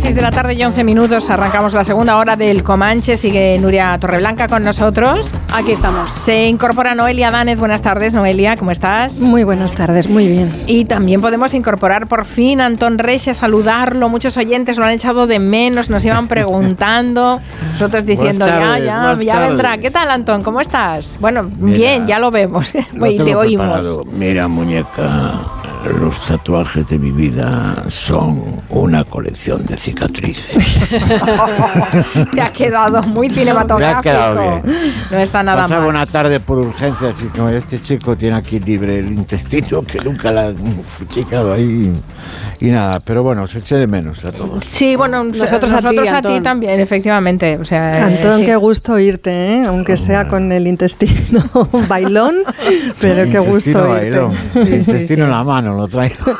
Las 6 de la tarde y 11 minutos. Arrancamos la segunda hora del Comanche. Sigue Nuria Torreblanca con nosotros. Aquí estamos. Se incorpora Noelia Danez. Buenas tardes, Noelia. ¿Cómo estás? Muy buenas tardes, muy bien. Y también podemos incorporar por fin a Antón Reyes a saludarlo. Muchos oyentes lo han echado de menos, nos iban preguntando. Nosotros diciendo, ya, tardes, ya, ya tardes. vendrá. ¿Qué tal, Antón? ¿Cómo estás? Bueno, Mira, bien, ya lo vemos. Lo y te tengo oímos. preparado. Mira, muñeca, los tatuajes de mi vida son una colección de cicatrices. Te ha quedado muy cinematográfico. Me ha quedado bien. No está nada Pasaba mal. una tarde por urgencias y como este chico tiene aquí libre el intestino, que nunca la han fuchicado ahí. Y nada, pero bueno, os eché de menos a todos. Sí, bueno, Nosotros a ti, nosotros a ti también, efectivamente. O sea, Antón, sí. qué gusto oírte, ¿eh? aunque sea con el intestino bailón, pero qué gusto oírte. bailón. El intestino en la mano lo traigo.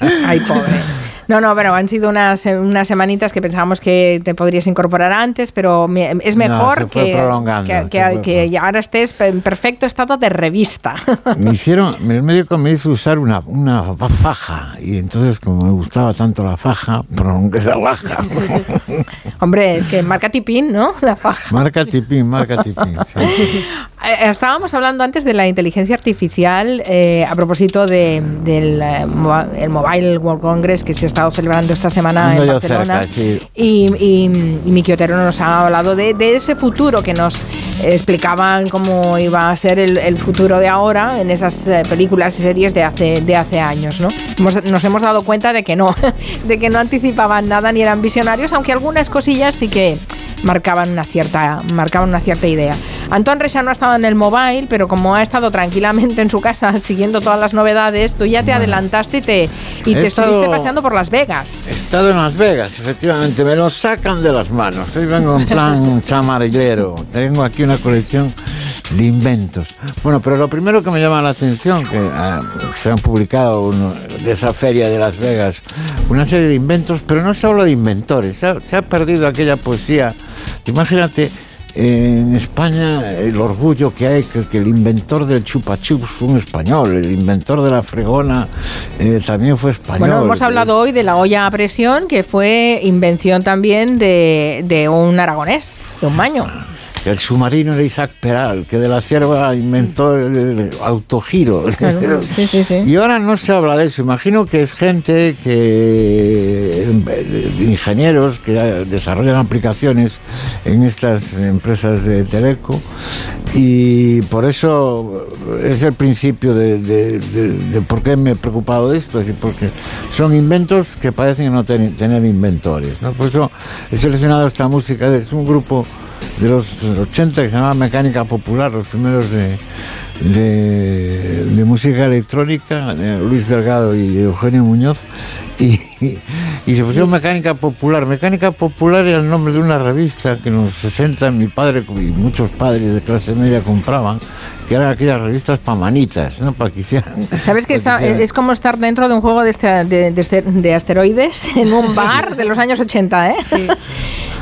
Ay, pobre. No, no, pero han sido unas, unas semanitas que pensábamos que te podrías incorporar antes, pero me- es mejor que, que, ahora estés en perfecto estado de revista. Me hicieron, el médico me hizo usar una, una faja y entonces como me gustaba tanto la faja, prolongué la faja. Hombre, es que marca tipín, ¿no? La faja. marca tipín, marca tipín. sí. eh, estábamos hablando antes de la inteligencia artificial eh, a propósito de- del eh, el Mobile World Congress que se estado celebrando esta semana Ando en Barcelona. cerca, sí. Y, y, y Miki Otero nos ha hablado de, de ese futuro que nos explicaban cómo iba a ser el, el futuro de ahora en esas eh, películas y series de hace, de hace años. ¿no? Hemos- nos hemos dado cuenta de que no, de que no anticipaban nada ni eran visionarios, aunque algunas cosillas sí que marcaban una cierta, marcaban una cierta idea. Antón Recha no ha estado en el mobile, pero como ha estado tranquilamente en su casa siguiendo todas las novedades, tú ya te adelantaste y te, y te estuviste estado- paseando por Las Vegas. He estado en Las Vegas, efectivamente, me lo sacan de las manos. Hoy vengo en plan chamarillero. Tengo aquí una colección de inventos. Bueno, pero lo primero que me llama la atención, que ah, se han publicado uno- de esa feria de Las Vegas una serie de inventos, pero no se habla de inventores, se ha, se ha perdido aquella poesía. Imagínate. En España el orgullo que hay que, que el inventor del chupa chups fue un español, el inventor de la fregona eh, también fue español. Bueno, hemos hablado hoy de la olla a presión, que fue invención también de, de un aragonés, de un maño. Que el submarino era Isaac Peral, que de la cierva inventó el, autogiro. Claro, sí, sí, sí. Y ahora no se habla de eso. Imagino que es gente que de ingenieros que desarrollan aplicaciones en estas empresas de teleco y por eso es el principio de, de- de- de por qué me he preocupado de esto, es decir, porque son inventos que parecen no ten- tener inventores. ¿no? Por eso he seleccionado esta música, es un grupo de los 80 que se llamaba Mecánica Popular, los primeros de, de, de música electrónica, Luis Delgado y Eugenio Muñoz, y, y se pusieron Mecánica Popular. Mecánica Popular era el nombre de una revista que en los 60 mi padre y muchos padres de clase media compraban, que eran aquellas revistas para manitas, ¿no? para que hicieran... ¿Sabes que está- hicieran- es como estar dentro de un juego de, este- de- de de asteroides en un bar de los años 80, ¿eh?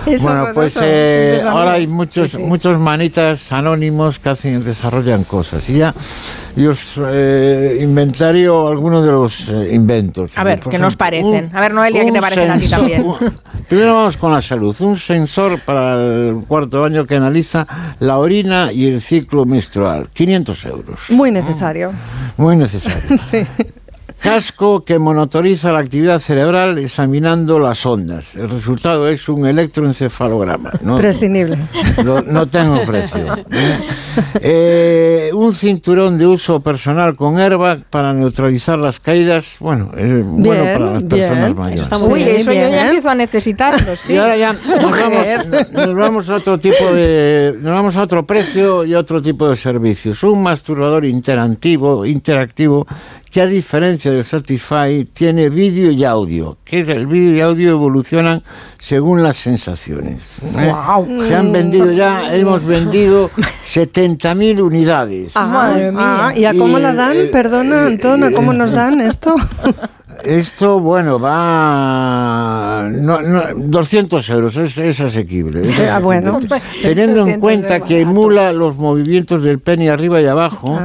Es Bueno, pues eh, ahora hay muchos, Sí, sí. muchos manitas anónimos que hacen, desarrollan cosas. Y ya y os eh, inventario algunos de los eh, inventos. A ver, ¿qué nos parecen? A ver, Noelia, ¿qué te parecen a ti también? un- Primero vamos con la salud. Un sensor para el cuarto año que analiza la orina y el ciclo menstrual. 500 euros. Muy necesario. Muy necesario. Sí. Casco que monitoriza la actividad cerebral examinando las ondas. El resultado es un electroencefalograma. ¿no? Prescindible. No tengo precio. ¿eh? Eh, un cinturón de uso personal con airbag para neutralizar las caídas. Bueno, es bueno Bien, para las personas bien. mayores. Eso está muy Uy, bien, eso yo ya empiezo a necesitarlo, sí. Y ahora ya nos vamos, nos vamos a otro tipo de, nos vamos a otro precio y a otro tipo de servicios. Un masturbador interactivo, interactivo que a diferencia del Satisfy tiene vídeo y audio. Que el vídeo y audio evolucionan según las sensaciones. ¿eh? Guau. Se han vendido ya, hemos vendido 70.000 unidades. Ah, Madre mía. ah, ¿Y a cómo Y, la dan? eh, Perdona, Antón, ¿a cómo nos dan esto? Esto, bueno, va. No, no, 200 euros, es, es asequible. es Ah, bueno. Teniendo en 200 cuenta que emula los movimientos del pene arriba y abajo.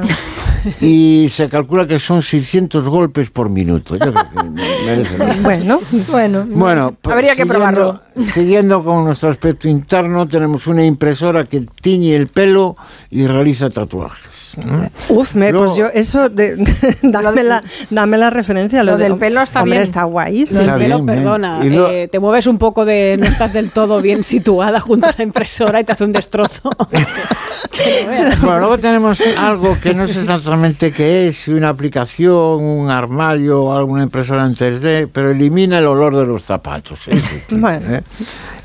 Y se calcula que son 600 golpes por minuto. Yo creo que. Bueno, Bueno, Bueno, pues, habría que siguiendo- probarlo. Siguiendo con nuestro aspecto interno, tenemos una impresora que tiñe el pelo y realiza tatuajes. uf, me, Luego- pues yo, eso, de, dame, la, dame la referencia. Lo del de- pelo está hombre, bien. está guay. sí, Lo del Está pelo, bien, perdona, lo- eh, te mueves un poco de, no estás del todo bien situada junto a la impresora y te hace un destrozo. Bueno, luego tenemos algo que no sé exactamente qué es, una aplicación, un armario o alguna impresora en 3D, pero elimina el olor de los zapatos. sí, Bueno. ¿eh?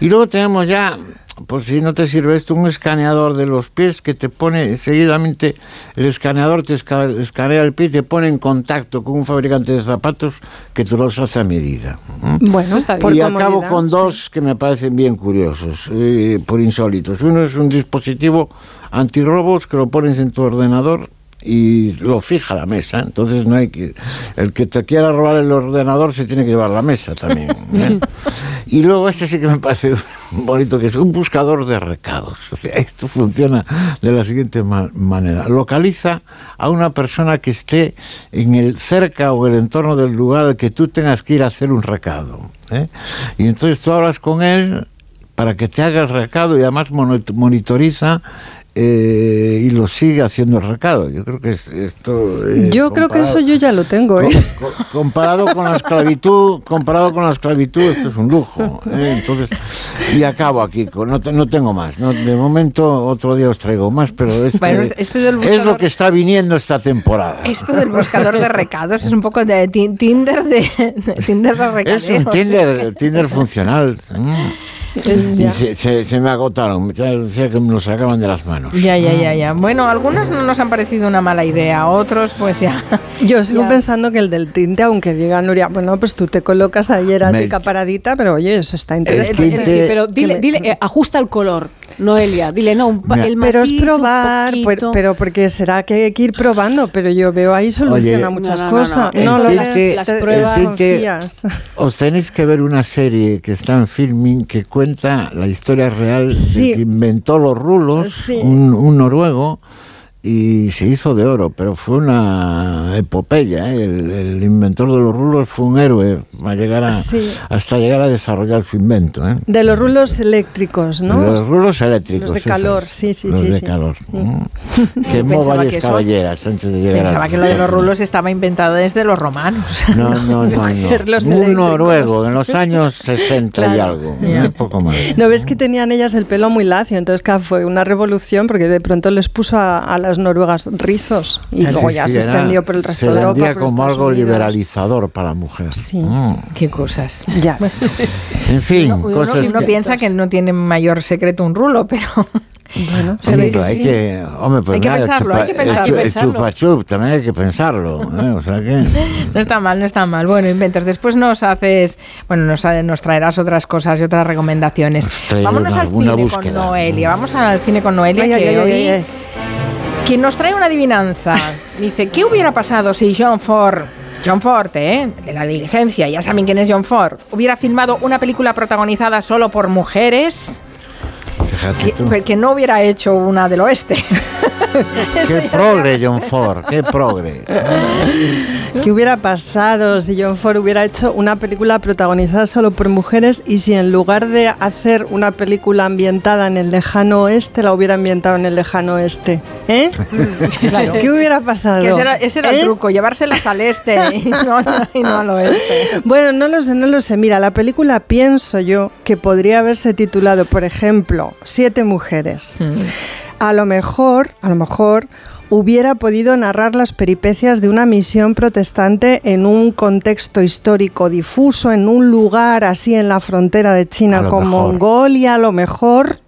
Y luego tenemos ya, por si no te sirve esto, un escaneador de los pies que te pone seguidamente, el escaneador te esca- escanea el pie y te pone en contacto con un fabricante de zapatos que te los hace a medida. ¿eh? Bueno, está bien. y acabo con sí. dos que me parecen bien curiosos, eh, por insólitos. Uno es un dispositivo antirrobos que lo pones en tu ordenador y lo fija la mesa. Entonces no hay que. El que te quiera robar el ordenador se tiene que llevar la mesa también. ¿eh? y luego este sí que me parece bonito, que es un buscador de recados. O sea, esto funciona de la siguiente ma- manera. Localiza a una persona que esté en el cerca o el entorno del lugar al que tú tengas que ir a hacer un recado. ¿eh? Y entonces tú hablas con él para que te haga el recado y además monitoriza eh, y lo sigue haciendo el recado. Yo creo que es- esto... eh, Yo creo que eso yo ya lo tengo, ¿eh? co- comparado con la esclavitud, comparado con la esclavitud, esto es un lujo. ¿eh? Entonces, y acabo aquí, no, te- no tengo más. ¿no? De momento, otro día os traigo más, pero este, Bueno, este del es lo buscador- que está viniendo esta temporada. Esto del buscador de recados es un poco de ti- Tinder de, de Tinder de Es recaderos. un Tinder, Tinder funcional. Mm. Y se, se- se me agotaron, ya decía que lo sacaban de las manos. Ya, ya, ya, ya. Bueno, algunos no nos han parecido una mala idea, otros pues ya. Yo sigo Ya. pensando que el del tinte, aunque diga Nuria, bueno, pues tú te colocas ayer a paradita, pero oye, eso está interesante. tinte- Sí, pero dile, me- dile eh, ajusta el color, Noelia. Dile, no, un pa- Mira. el pero es probar, poquito. pero, pero porque será que hay que ir probando, pero yo veo ahí soluciona Oye, muchas No, no, no, cosas. no, No, esto lo las- pruebas- desconfías. Os tenéis que ver una serie que está en filming que cuenta la historia real Sí. de que inventó los rulos, Sí. un, un noruego, y se hizo de oro, pero fue una epopeya. ¿eh? El, el inventor de los rulos fue un héroe a llegar a- Sí. hasta llegar a desarrollar su invento. ¿eh? De los rulos eléctricos, ¿no? Los rulos eléctricos. Los de calor, es. sí, sí, Los sí, de sí. calor. Mm. Yo Quemó pensaba que varias eso- caballeras antes de llegar Pensaba al- que lo de los rulos estaba inventado desde los romanos. No, no, no. no. Los Un noruego en los años 60 y Claro. algo. ¿eh? Poco más. ¿No ves que tenían ellas el pelo muy lacio? Entonces claro, fue una revolución porque de pronto les puso a, a las noruegas rizos y luego Sí, ya sí, se era- extendió por el resto se de Europa. como Estados algo Unidos. liberalizador para la mujer. Sí. Mm. Qué cosas. Ya. En fin, Uno, cosas uno que... piensa que no tiene mayor secreto un rulo, pero Bueno, Sí, que hay sí. que, hombre, pues Hay que nada, el pensarlo, hay que el pensarlo, el pensarlo. chupa chup también hay que pensarlo, ¿eh? o sea que no está mal, no está mal. Bueno, inventos. Después nos haces, bueno, nos, nos traerás otras cosas y otras recomendaciones. Vámonos una- al cine búsqueda. con Noelia. Vamos al cine con Noelia, Ay, ay, que ay, ay, hoy ay. Quien nos trae una adivinanza. Dice, ¿qué hubiera pasado si John Ford, John Ford, ¿eh? de la diligencia, ya saben quién es John Ford, hubiera filmado una película protagonizada solo por mujeres? Fíjate Que, tú. que no hubiera hecho una del oeste. Qué progre John Ford, qué progre. ¿Qué hubiera pasado si John Ford hubiera hecho una película protagonizada solo por mujeres y si en lugar de hacer una película ambientada en el lejano oeste, la hubiera ambientado en el lejano oeste? ¿Eh? Claro. ¿Qué hubiera pasado? Que ese era, ese era el ¿Eh? truco, llevárselas al este y no, y no al oeste. Bueno, no lo sé, no lo sé. Mira, la película pienso yo que podría haberse titulado, por ejemplo, Siete mujeres. A lo mejor, a lo mejor hubiera podido narrar las peripecias de una misión protestante en un contexto histórico difuso, en un lugar así en la frontera de China con mejor. Mongolia, a lo mejor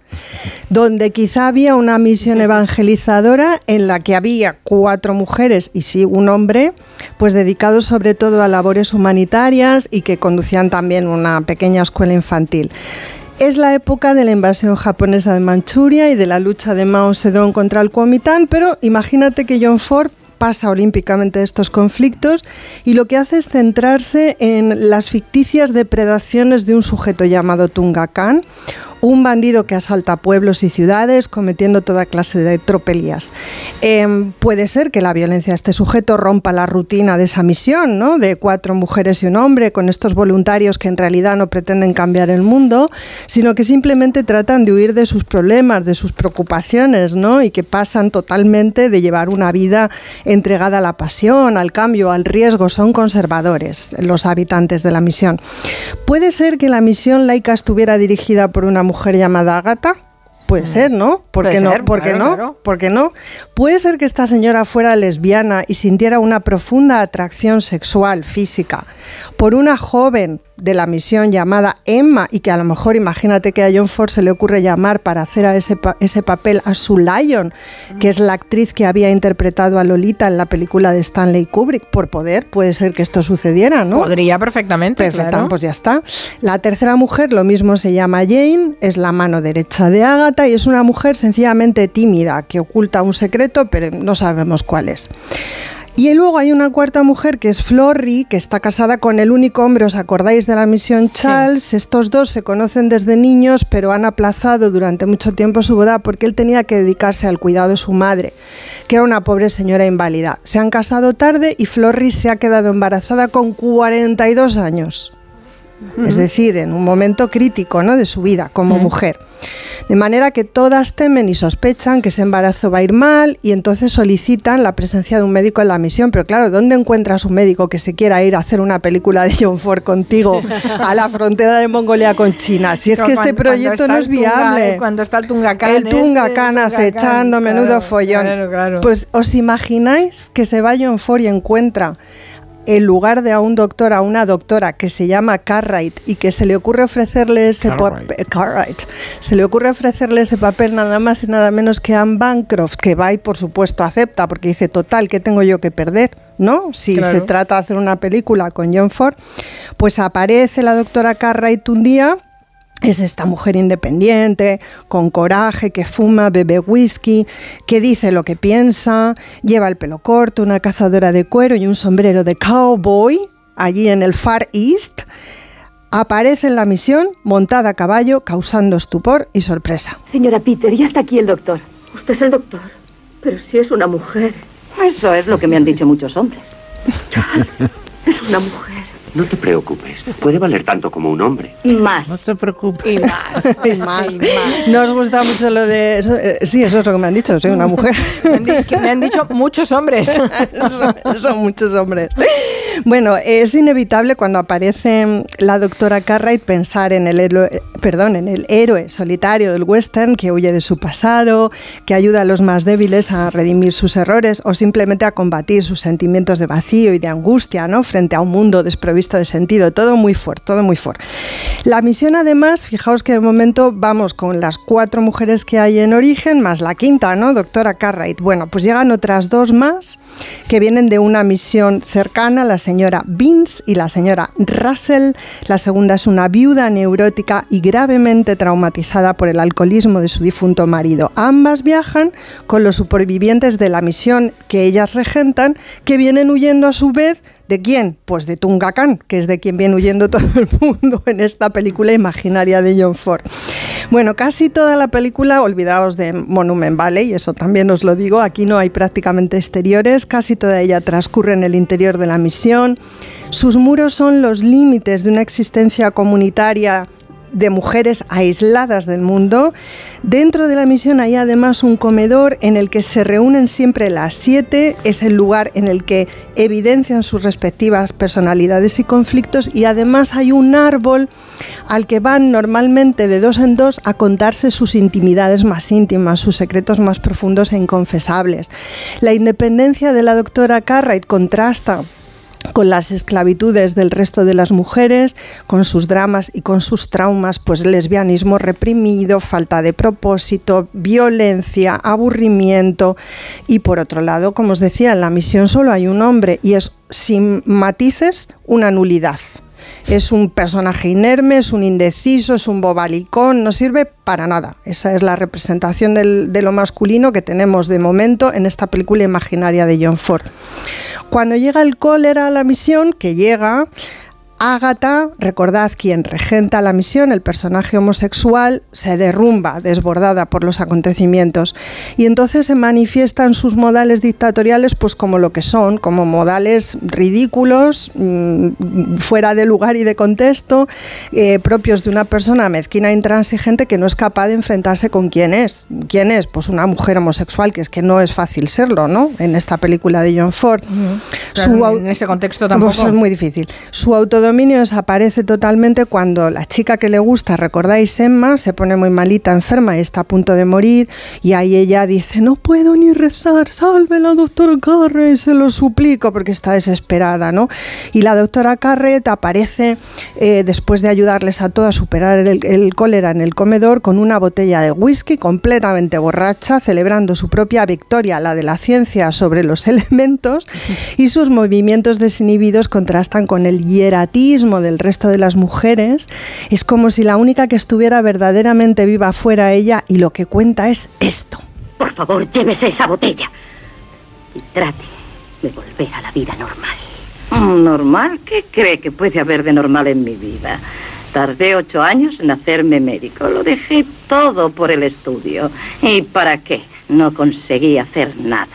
donde quizá había una misión evangelizadora en la que había cuatro mujeres y sí un hombre, pues dedicados sobre todo a labores humanitarias y que conducían también una pequeña escuela infantil. Es la época de la invasión japonesa de Manchuria y de la lucha de Mao Zedong contra el Kuomintang, pero imagínate que John Ford pasa olímpicamente estos conflictos y lo que hace es centrarse en las ficticias depredaciones de un sujeto llamado Tunga Khan, un bandido que asalta pueblos y ciudades cometiendo toda clase de tropelías. Em, puede ser que la violencia de este sujeto rompa la rutina de esa misión, ¿no? De cuatro mujeres y un hombre con estos voluntarios que en realidad no pretenden cambiar el mundo, sino que simplemente tratan de huir de sus problemas, de sus preocupaciones, ¿no? Y que pasan totalmente de llevar una vida entregada a la pasión, al cambio, al riesgo. Son conservadores los habitantes de la misión. Puede ser que la misión laica estuviera dirigida por una mujer llamada Agatha. Puede ser, ¿no? ¿Por Puede qué no? ser, ¿Por qué claro, no? claro. ¿Por qué no? Puede ser que esta señora fuera lesbiana y sintiera una profunda atracción sexual, física, por una joven de la misión llamada Emma y que a lo mejor imagínate que a John Ford se le ocurre llamar para hacer a ese, pa- ese papel a Sue Lyon, que es la actriz que había interpretado a Lolita en la película de Stanley Kubrick. Por poder, puede ser que esto sucediera, ¿no? Podría perfectamente, Perfecto, claro. pues ya está. La tercera mujer, lo mismo se llama Jane, es la mano derecha de Agatha y es una mujer sencillamente tímida, que oculta un secreto, pero no sabemos cuál es. Y luego hay una cuarta mujer que es Florrie, que está casada con el único hombre, ¿os acordáis de la misión Charles? Estos dos se conocen desde niños, pero han aplazado durante mucho tiempo su boda porque él tenía que dedicarse al cuidado de su madre, que era una pobre señora inválida. Se han casado tarde y Florrie se ha quedado embarazada con 42 años. Es decir, en un momento crítico ¿no? de su vida como mujer. De manera que todas temen y sospechan que ese embarazo va a ir mal y entonces solicitan la presencia de un médico en la misión. Pero claro, ¿dónde encuentras un médico que se quiera ir a hacer una película de John Ford contigo a la frontera de Mongolia con China? Si es Pero que este cuando- proyecto no es Tunga- viable. Cuando está el Tungacán. El este, Tungacán Tungacán, acechando, menudo claro, follón. claro, claro. Pues os imagináis que se va John Ford y encuentra en lugar de a un doctor, a una doctora que se llama Cartwright y que se le ocurre ofrecerle ese papel, Cartwright. se le ocurre ofrecerle ese papel nada más y nada menos que a Anne Bancroft, que va y por supuesto acepta, porque dice, total, ¿qué tengo yo que perder? ¿No? Si Claro. se trata de hacer una película con John Ford, pues aparece la doctora Cartwright un día es esta mujer independiente, con coraje, que fuma, bebe whisky, que dice lo que piensa, lleva el pelo corto, una cazadora de cuero y un sombrero de cowboy, allí en el Far East. Aparece en la misión montada a caballo, causando estupor y sorpresa. Señora Peter, ya está aquí el doctor. Usted es el doctor. Pero si es una mujer. Eso es lo que me han dicho muchos hombres. Es una mujer. No te preocupes, puede valer tanto como un hombre. Más. No te preocupes. Y más. Y más. No os gusta mucho lo de... eso? Eh, sí, eso es lo que me han dicho, soy una mujer. Me han, di- que me han dicho muchos hombres. son, son muchos hombres. Bueno, es inevitable cuando aparece la doctora Cartwright pensar en el héroe, perdón, en el héroe solitario del western que huye de su pasado, que ayuda a los más débiles a redimir sus errores o simplemente a combatir sus sentimientos de vacío y de angustia, ¿no? Frente a un mundo desprovisto de sentido. Todo muy fuerte, todo muy fuerte. La misión, además, fijaos que de momento vamos con las cuatro mujeres que hay en origen, más la quinta, ¿no? Doctora Cartwright. Bueno, pues llegan otras dos más que vienen de una misión cercana, la señora Vince y la señora Russell. La segunda es una viuda neurótica y gravemente traumatizada por el alcoholismo de su difunto marido. Ambas viajan con los supervivientes de la misión que ellas regentan, que vienen huyendo a su vez ¿De quién? Pues de Tungacán, que es de quien viene huyendo todo el mundo en esta película imaginaria de John Ford. Bueno, casi toda la película, olvidaos de Monument Valley, eso también os lo digo, aquí no hay prácticamente exteriores, casi toda ella transcurre en el interior de la misión. Sus muros son los límites de una existencia comunitaria de mujeres aisladas del mundo. Dentro de la misión hay además un comedor en el que se reúnen siempre las siete. Es el lugar en el que evidencian sus respectivas personalidades y conflictos y además hay un árbol al que van normalmente de dos en dos a contarse sus intimidades más íntimas, sus secretos más profundos e inconfesables. La independencia de la doctora Cartwright contrasta con las esclavitudes del resto de las mujeres, con sus dramas y con sus traumas, pues lesbianismo reprimido, falta de propósito, violencia, aburrimiento y por otro lado, como os decía, en la misión solo hay un hombre y es sin matices una nulidad. Es un personaje inerme, es un indeciso, es un bobalicón, no sirve para nada. Esa es la representación de lo masculino que tenemos de momento en esta película imaginaria de John Ford. Cuando llega el cólera a la misión, que llega, Ágata, recordad quien regenta la misión, el personaje homosexual, se derrumba, desbordada por los acontecimientos. Y entonces se manifiestan sus modales dictatoriales, pues como lo que son, como modales ridículos, mm, fuera de lugar y de contexto, eh, propios de una persona mezquina e intransigente que no es capaz de enfrentarse con quién es. ¿Quién es? Pues una mujer homosexual, que es que no es fácil serlo, ¿no? En esta película de John Ford. En ese contexto tampoco. pues es muy difícil. Su autodominio desaparece totalmente cuando la chica que le gusta, recordáis Emma, se pone muy malita, enferma y está a punto de morir y ahí ella dice, no puedo ni rezar, salve la doctora Carret, se lo suplico porque está desesperada, ¿no? Y la doctora Carret aparece eh, después de ayudarles a todos a superar el, el cólera en el comedor con una botella de whisky completamente borracha, celebrando su propia victoria, la de la ciencia sobre los elementos, y sus movimientos desinhibidos contrastan con el hieratismo del resto de las mujeres. Es como si la única que estuviera verdaderamente viva fuera ella y lo que cuenta es esto. Por favor, llévese esa botella. Y trate de volver a la vida normal. Mm, ¿Normal? ¿Qué cree que puede haber de normal en mi vida? Tardé ocho años en hacerme médico. Lo dejé todo por el estudio. ¿Y para qué? No conseguí hacer nada.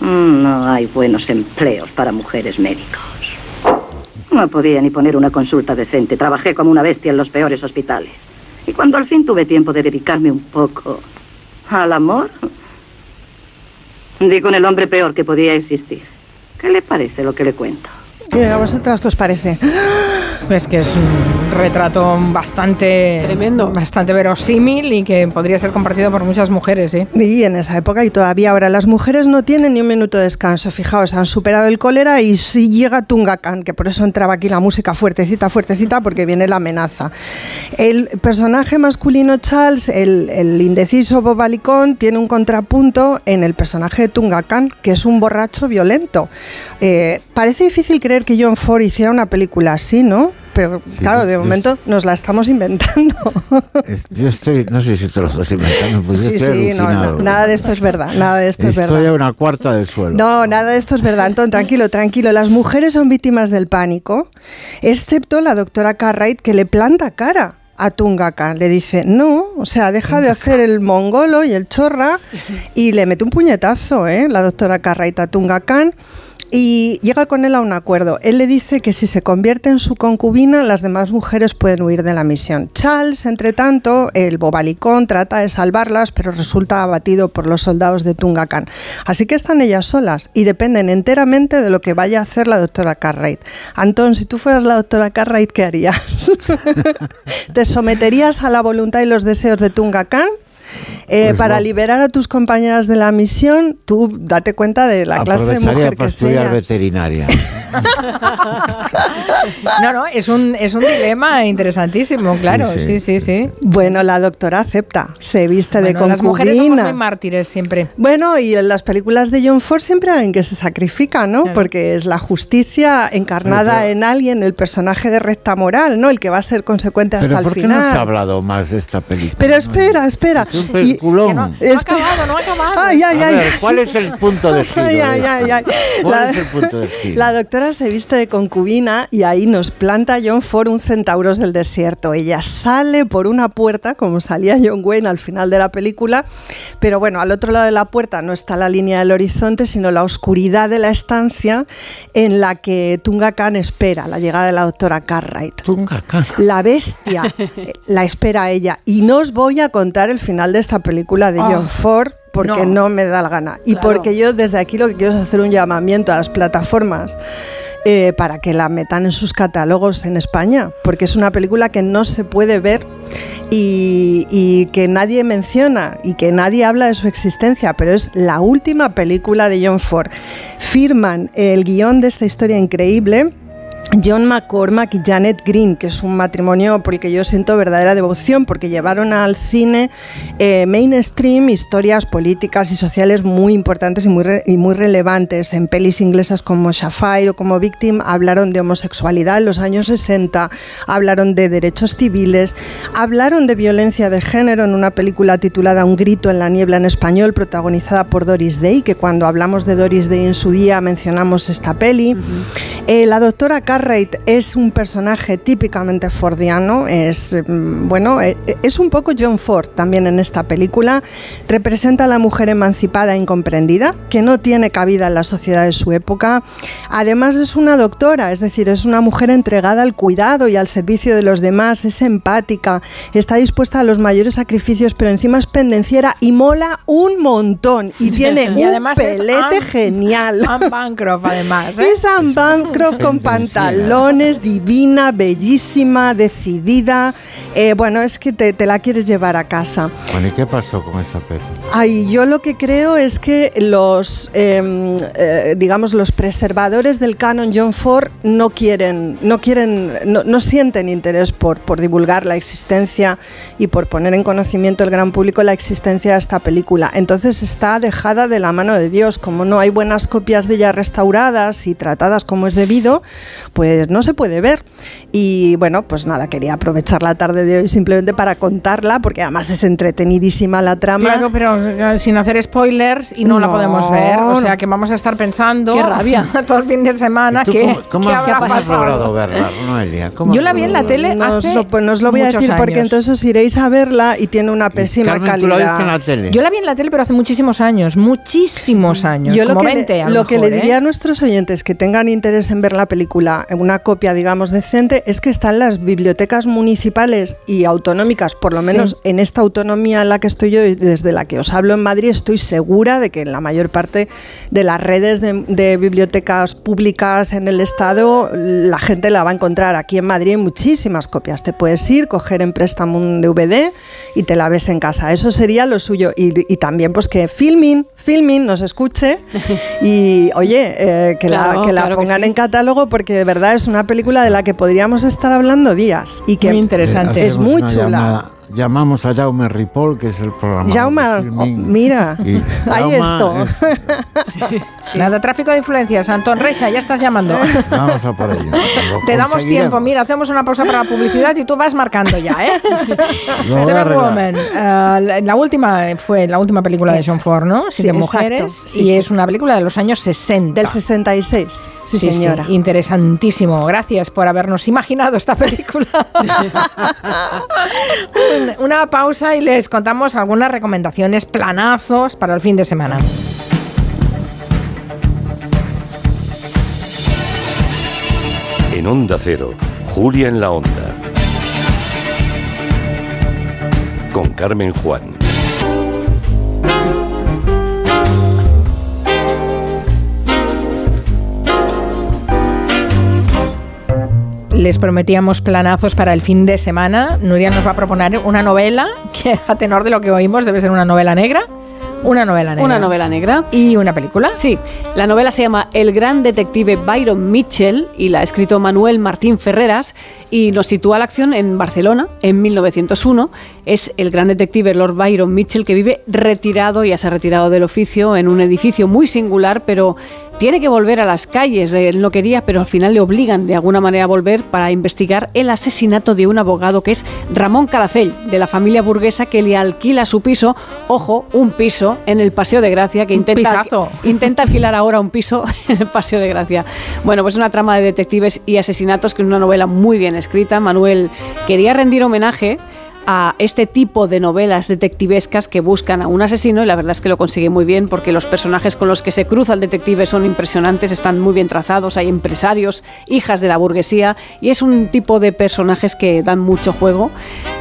Mm, No hay buenos empleos para mujeres médicos. No podía ni poner una consulta decente. Trabajé como una bestia en los peores hospitales. Y cuando al fin tuve tiempo de dedicarme un poco al amor, di con el hombre peor que podía existir. ¿Qué le parece lo que le cuento? ¿Y a vosotras qué os parece? Pues que es un retrato bastante Tremendo. bastante verosímil y que podría ser compartido por muchas mujeres, ¿sí? Y en esa época y todavía ahora las mujeres no tienen ni un minuto de descanso. Fijaos, han superado el cólera y si llega Tungacan, que por eso entraba aquí la música fuertecita, fuertecita, porque viene la amenaza. El personaje masculino Charles, el, el indeciso Bobalicón, tiene un contrapunto en el personaje de Tungacan, que es un borracho violento. Eh, parece difícil creer que John Ford hiciera una película así, ¿no? Pero claro, de yo- momento nos la estamos inventando. Yo estoy, no sé si te lo estás inventando, pues sí, estoy sí, no, nada de esto es verdad, nada de esto es verdad. Estoy a una cuarta del suelo. No, nada de esto es verdad. Antón, tranquilo, tranquilo. Las mujeres son víctimas del pánico, excepto la doctora Cartwright que le planta cara a Tungaka. Le dice, no, o sea, deja de hacer el mongolo y el chorra y le mete un puñetazo, ¿eh? La doctora Cartwright a Tungakan. Y llega con él a un acuerdo. Él le dice que si se convierte en su concubina, las demás mujeres pueden huir de la misión. Charles, entre tanto, el bobalicón, trata de salvarlas, pero resulta abatido por los soldados de Tungacan. Así que están ellas solas y dependen enteramente de lo que vaya a hacer la doctora Cartwright. Antón, si tú fueras la doctora Cartwright, ¿qué harías? ¿Te someterías a la voluntad y los deseos de Tungacan? Eh, Pues para no. liberar a tus compañeras de la misión, tú date cuenta de la clase de mujer para que es estudiar ella. veterinaria. No, no, es un, es un dilema interesantísimo, claro, sí, sí, sí. Bueno, la doctora acepta, se viste de Bueno, concubina. las mujeres somos muy mártires siempre. Bueno, y en las películas de John Ford siempre hay alguien que se sacrifica, ¿no? Porque es la justicia encarnada Pero- en alguien, el personaje de recta moral, ¿no? El que va a ser consecuente hasta Pero el ¿por qué final. no se ha hablado más de esta película? Pero espera, espera. Es un peliculón. no ha acabado, no ha acabado. Ay, ay, A ay. ver, ¿cuál es el punto de giro Ay, de ay, esto? ay, ay. ¿Cuál La- es el punto de giro? La doctora se viste de concubina y ahí nos planta John Ford un centauros del desierto. Ella sale por una puerta, como salía John Wayne al final de la película, pero bueno, al otro lado de la puerta no está la línea del horizonte, sino la oscuridad de la estancia en la que Tunga Khan espera la llegada de la doctora Cartwright. Tunga Khan. La bestia la espera a ella. Y no os voy a contar el final de esta película de Ah, John Ford porque no. no. me da la gana. Y Claro. porque yo desde aquí lo que quiero es hacer un llamamiento a las plataformas eh, para que la metan en sus catálogos en España, porque es una película que no se puede ver y, y que nadie menciona y que nadie habla de su existencia, pero es la última película de John Ford. Firman el guion de esta historia increíble. John McCormack y Janet Green, que es un matrimonio por el que yo siento verdadera devoción, porque llevaron al cine eh, mainstream historias políticas y sociales muy importantes y muy, y muy relevantes. En pelis inglesas como Shafire o como Victim hablaron de homosexualidad en los años 60, hablaron de derechos civiles, hablaron de violencia de género en una película titulada Un grito en la niebla en español, protagonizada por Doris Day, que cuando hablamos de Doris Day en su día mencionamos esta peli. Eh, la doctora Cartwright es un personaje típicamente fordiano, es, mm, bueno, eh, es un poco John Ford también en esta película. Representa a la mujer emancipada e incomprendida, que no tiene cabida en la sociedad de su época. Además es una doctora, es decir, es una mujer entregada al cuidado y al servicio de los demás, es empática, está dispuesta a los mayores sacrificios, pero encima es pendenciera y mola un montón y tiene Y un además es pelete Anne- genial. Anne Bancroft, además. ¿eh? Es Anne Con pantalones, divina, bellísima, decidida. Eh, bueno, es que te, te la quieres llevar a casa. Bueno, ¿y qué pasó con esta peli? Ay, yo lo que creo es que los, eh, eh, digamos, los preservadores del canon John Ford no quieren, no quieren, no, no sienten interés por, por divulgar la existencia y por poner en conocimiento del gran público la existencia de esta película. Entonces está dejada de la mano de Dios. Como no hay buenas copias de ella restauradas y tratadas como es debido, pues no se puede ver. Y bueno, pues nada, quería aprovechar la tarde de hoy simplemente para contarla, porque además es entretenidísima la trama. Claro, pero eh, sin hacer spoilers y no, la No, podemos ver. O sea que vamos a estar pensando Qué rabia. todo el fin de semana ¿Tú que, cómo, cómo que has- habrá has pasado. logrado verla, Noelia? ¿Cómo Yo la vi en la tele No os lo, pues no os lo voy a decir porque años. entonces os iréis a verla y tiene una pésima Carmen, ¿tú calidad. la viste en la tele? Yo la vi en la tele, pero hace muchísimos años, muchísimos años, Yo lo como que, 20 le, a lo que mejor, le ¿eh? diría a nuestros oyentes que tengan interés en ver la película en una copia, digamos, decente, es que están las bibliotecas municipales y autonómicas, por lo menos en esta autonomía en la que estoy yo y desde la que os hablo en Madrid, estoy segura de que en la mayor parte de las redes de, de bibliotecas públicas en el Estado la gente la va a encontrar. Aquí en Madrid hay muchísimas copias. Te puedes ir, coger en préstamo un DVD y te la ves en casa. Eso sería lo suyo. Y, y también pues que Filmin, Filmin nos escuche y oye, eh, que la, Claro, que la claro que pongan sí. en catálogo porque de verdad es una película de la que podríamos estar hablando días y que Eh, es hacemos muy chula. Llamamos a Jaume Ripoll, que es el programa. Jaume, oh, mira, Y ahí Jaume esto. Nada, tráfico de influencias. Antón Reixa, ya estás llamando. Vamos a por ello. Lo Te damos tiempo. Mira, hacemos una pausa para la publicidad y tú vas marcando ya, ¿eh? Woman. eh, la, la última fue la última película de John Ford, ¿no? Sí, de exacto. mujeres. Sí, y sí. es una película de los años 60. Del 66, sí, señora. interesantísimo. Gracias por habernos imaginado esta película. Un- una pausa y les contamos algunas recomendaciones, planazos para el fin de semana. En Onda Cero, Julia en la Onda. Con Carmen Juan. Les prometíamos planazos para el fin de semana. Nuria nos va a proponer una novela que, a tenor de lo que oímos, debe ser una novela negra. Una novela negra. Una novela negra. ¿Y una película? Sí, la novela se llama El gran detective Byron Mitchell y la ha escrito Manuel Martín Ferreras y nos sitúa la acción en Barcelona en 1901. Es el gran detective Lord Byron Mitchell que vive retirado, ya se ha retirado del oficio, en un edificio muy singular, pero tiene que volver a las calles. Él no quería, pero al final le obligan de alguna manera a volver para investigar el asesinato de un abogado que es Ramón Calafell, de la familia burguesa que le alquila su piso, ojo, un piso en el Paseo de Gracia, que intenta, intenta alquilar ahora un piso en el Paseo de Gracia. Bueno, pues una trama de detectives y asesinatos que es una novela muy bien escrita. Manuel quería rendir homenaje a este tipo de novelas detectivescas que buscan a un asesino y la verdad es que lo consigue muy bien porque los personajes con los que se cruza el detective son impresionantes, están muy bien trazados, hay empresarios, hijas de la burguesía y es un tipo de personajes que dan mucho juego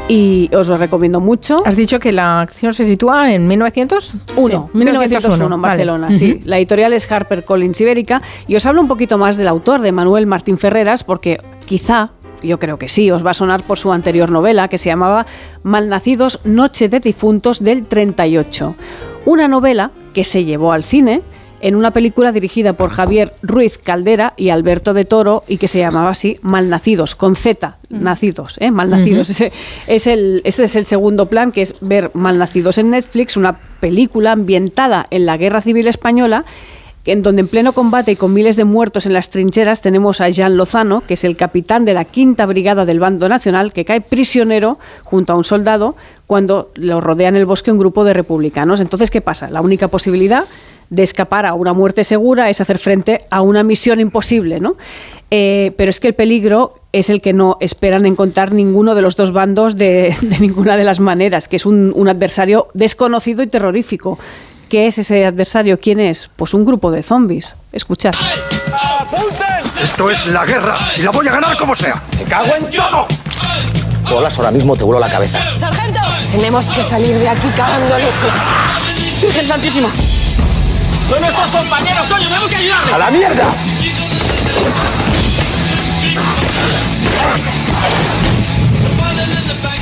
y os lo recomiendo mucho. Has dicho que la acción se sitúa en 1901. Sí, 1901 en Barcelona, Vale. sí. La editorial es HarperCollins Ibérica y os hablo un poquito más del autor, de Manuel Martín Ferreras, porque quizá, yo creo que sí, os va a sonar por su anterior novela que se llamaba Malnacidos, Noche de Difuntos del 38. Una novela que se llevó al cine en una película dirigida por Javier Ruiz Caldera y Alberto de Toro y que se llamaba así Malnacidos, con Z, nacidos, ¿eh? Malnacidos. Ese es el, ese es el segundo plan, que es ver Malnacidos en Netflix, una película ambientada en la Guerra Civil Española en donde en pleno combate y con miles de muertos en las trincheras tenemos a Jean Lozano, que es el capitán de la quinta brigada del bando nacional, que cae prisionero junto a un soldado cuando lo rodea en el bosque un grupo de republicanos. Entonces, ¿qué pasa? La única posibilidad de escapar a una muerte segura es hacer frente a una misión imposible, ¿no? Eh, pero es que el peligro es el que no esperan encontrar ninguno de los dos bandos de, ninguna de las maneras, que es un adversario desconocido y terrorífico. ¿Qué es ese adversario? ¿Quién es? Pues un grupo de zombies. Escuchad. Esto es la guerra y la voy a ganar como sea. ¡Me cago en todo! Bolas, ahora mismo te vuelo la cabeza. ¡Sargento! Tenemos que salir de aquí cagando leches. ¡Virgen Santísima! ¡Son nuestros compañeros, coño! ¡Tenemos que ayudarles! ¡A la mierda!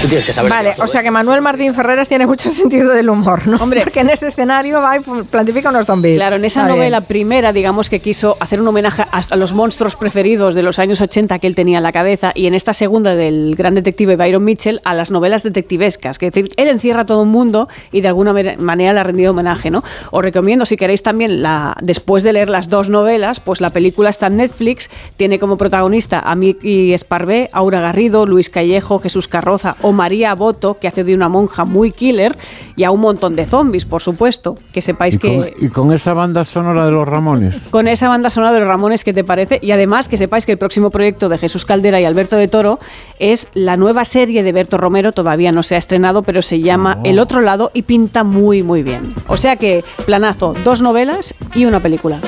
Tú tienes que saber. Vale, o sea que Manuel Martín Ferreras tiene mucho sentido del humor, ¿no? Hombre, porque en ese escenario va y plantifica unos zombies. Claro, en esa novela primera, digamos que quiso hacer un homenaje a, los monstruos preferidos de los años 80 que él tenía en la cabeza, y en esta segunda del gran detective Byron Mitchell, a las novelas detectivescas. Que es decir, él encierra a todo un mundo y de alguna manera le ha rendido homenaje, ¿no? Os recomiendo, si queréis también, la, después de leer las dos novelas, pues la película está en Netflix, tiene como protagonista a Miki Esparvé, Aura Garrido, Luis Callejo, Jesús Carroza o María Boto, que hace de una monja muy killer, y a un montón de zombies, por supuesto. Que sepáis Y que... con, y con esa banda sonora de los Ramones. Con esa banda sonora de los Ramones, ¿qué te parece? Y además que sepáis que el próximo proyecto de Jesús Caldera y Alberto de Toro es la nueva serie de Berto Romero, todavía no se ha estrenado, pero se llama El otro lado y pinta muy muy bien. O sea que, planazo, dos novelas y una película.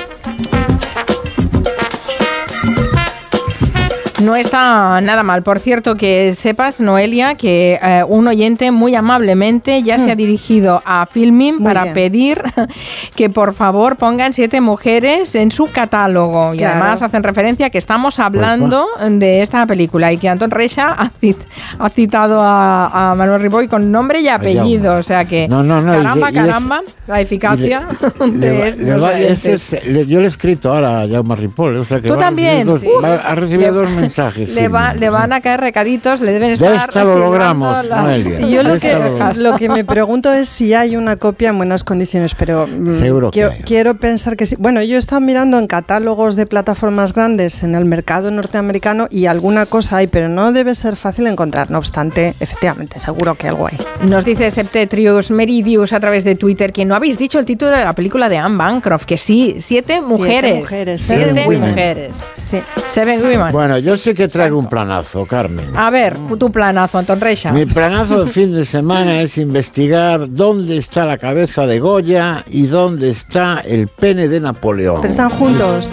No está nada mal. Por cierto, que sepas, Noelia, que eh, un oyente muy amablemente ya se ha dirigido a Filmin Muy para bien. pedir que por favor pongan siete mujeres en su catálogo. Y además hacen referencia a que estamos hablando de esta película y que Antón Reixa ha, cit- ha citado a, a Manuel Riboy con nombre y apellido. O sea que, No, no, no, y- caramba, y es- caramba, la eficacia Le de estos le yo le he escrito ahora a Jaume Ripoll, o sea que Tú también. dos- sí. va- ha recibido dos mensajes. Le, va- le van a caer recaditos, le deben Ya estar. está, lo logramos, las- yo lo Ya que, lo que me pregunto es si hay una copia en buenas condiciones, pero mm, Seguro que quiero, hay. quiero pensar que sí. Bueno, yo he estado mirando en catálogos de plataformas grandes en el mercado norteamericano y alguna cosa hay, pero no debe ser fácil encontrar. No obstante, efectivamente, seguro que algo hay. Nos dice Septetrius Meridius a través de Twitter que no habéis dicho el título de la película de Anne Bancroft, que sí, siete, mujeres. mujeres, siete women. mujeres. Sí. Seven women. Bueno, yo sé que traigo un planazo, Carmen. A ver, tu planazo, Anton Reixa. Mi planazo de fin de semana es investigar dónde está la cabeza de Goya y dónde está el pene de Napoleón. Pero están juntos.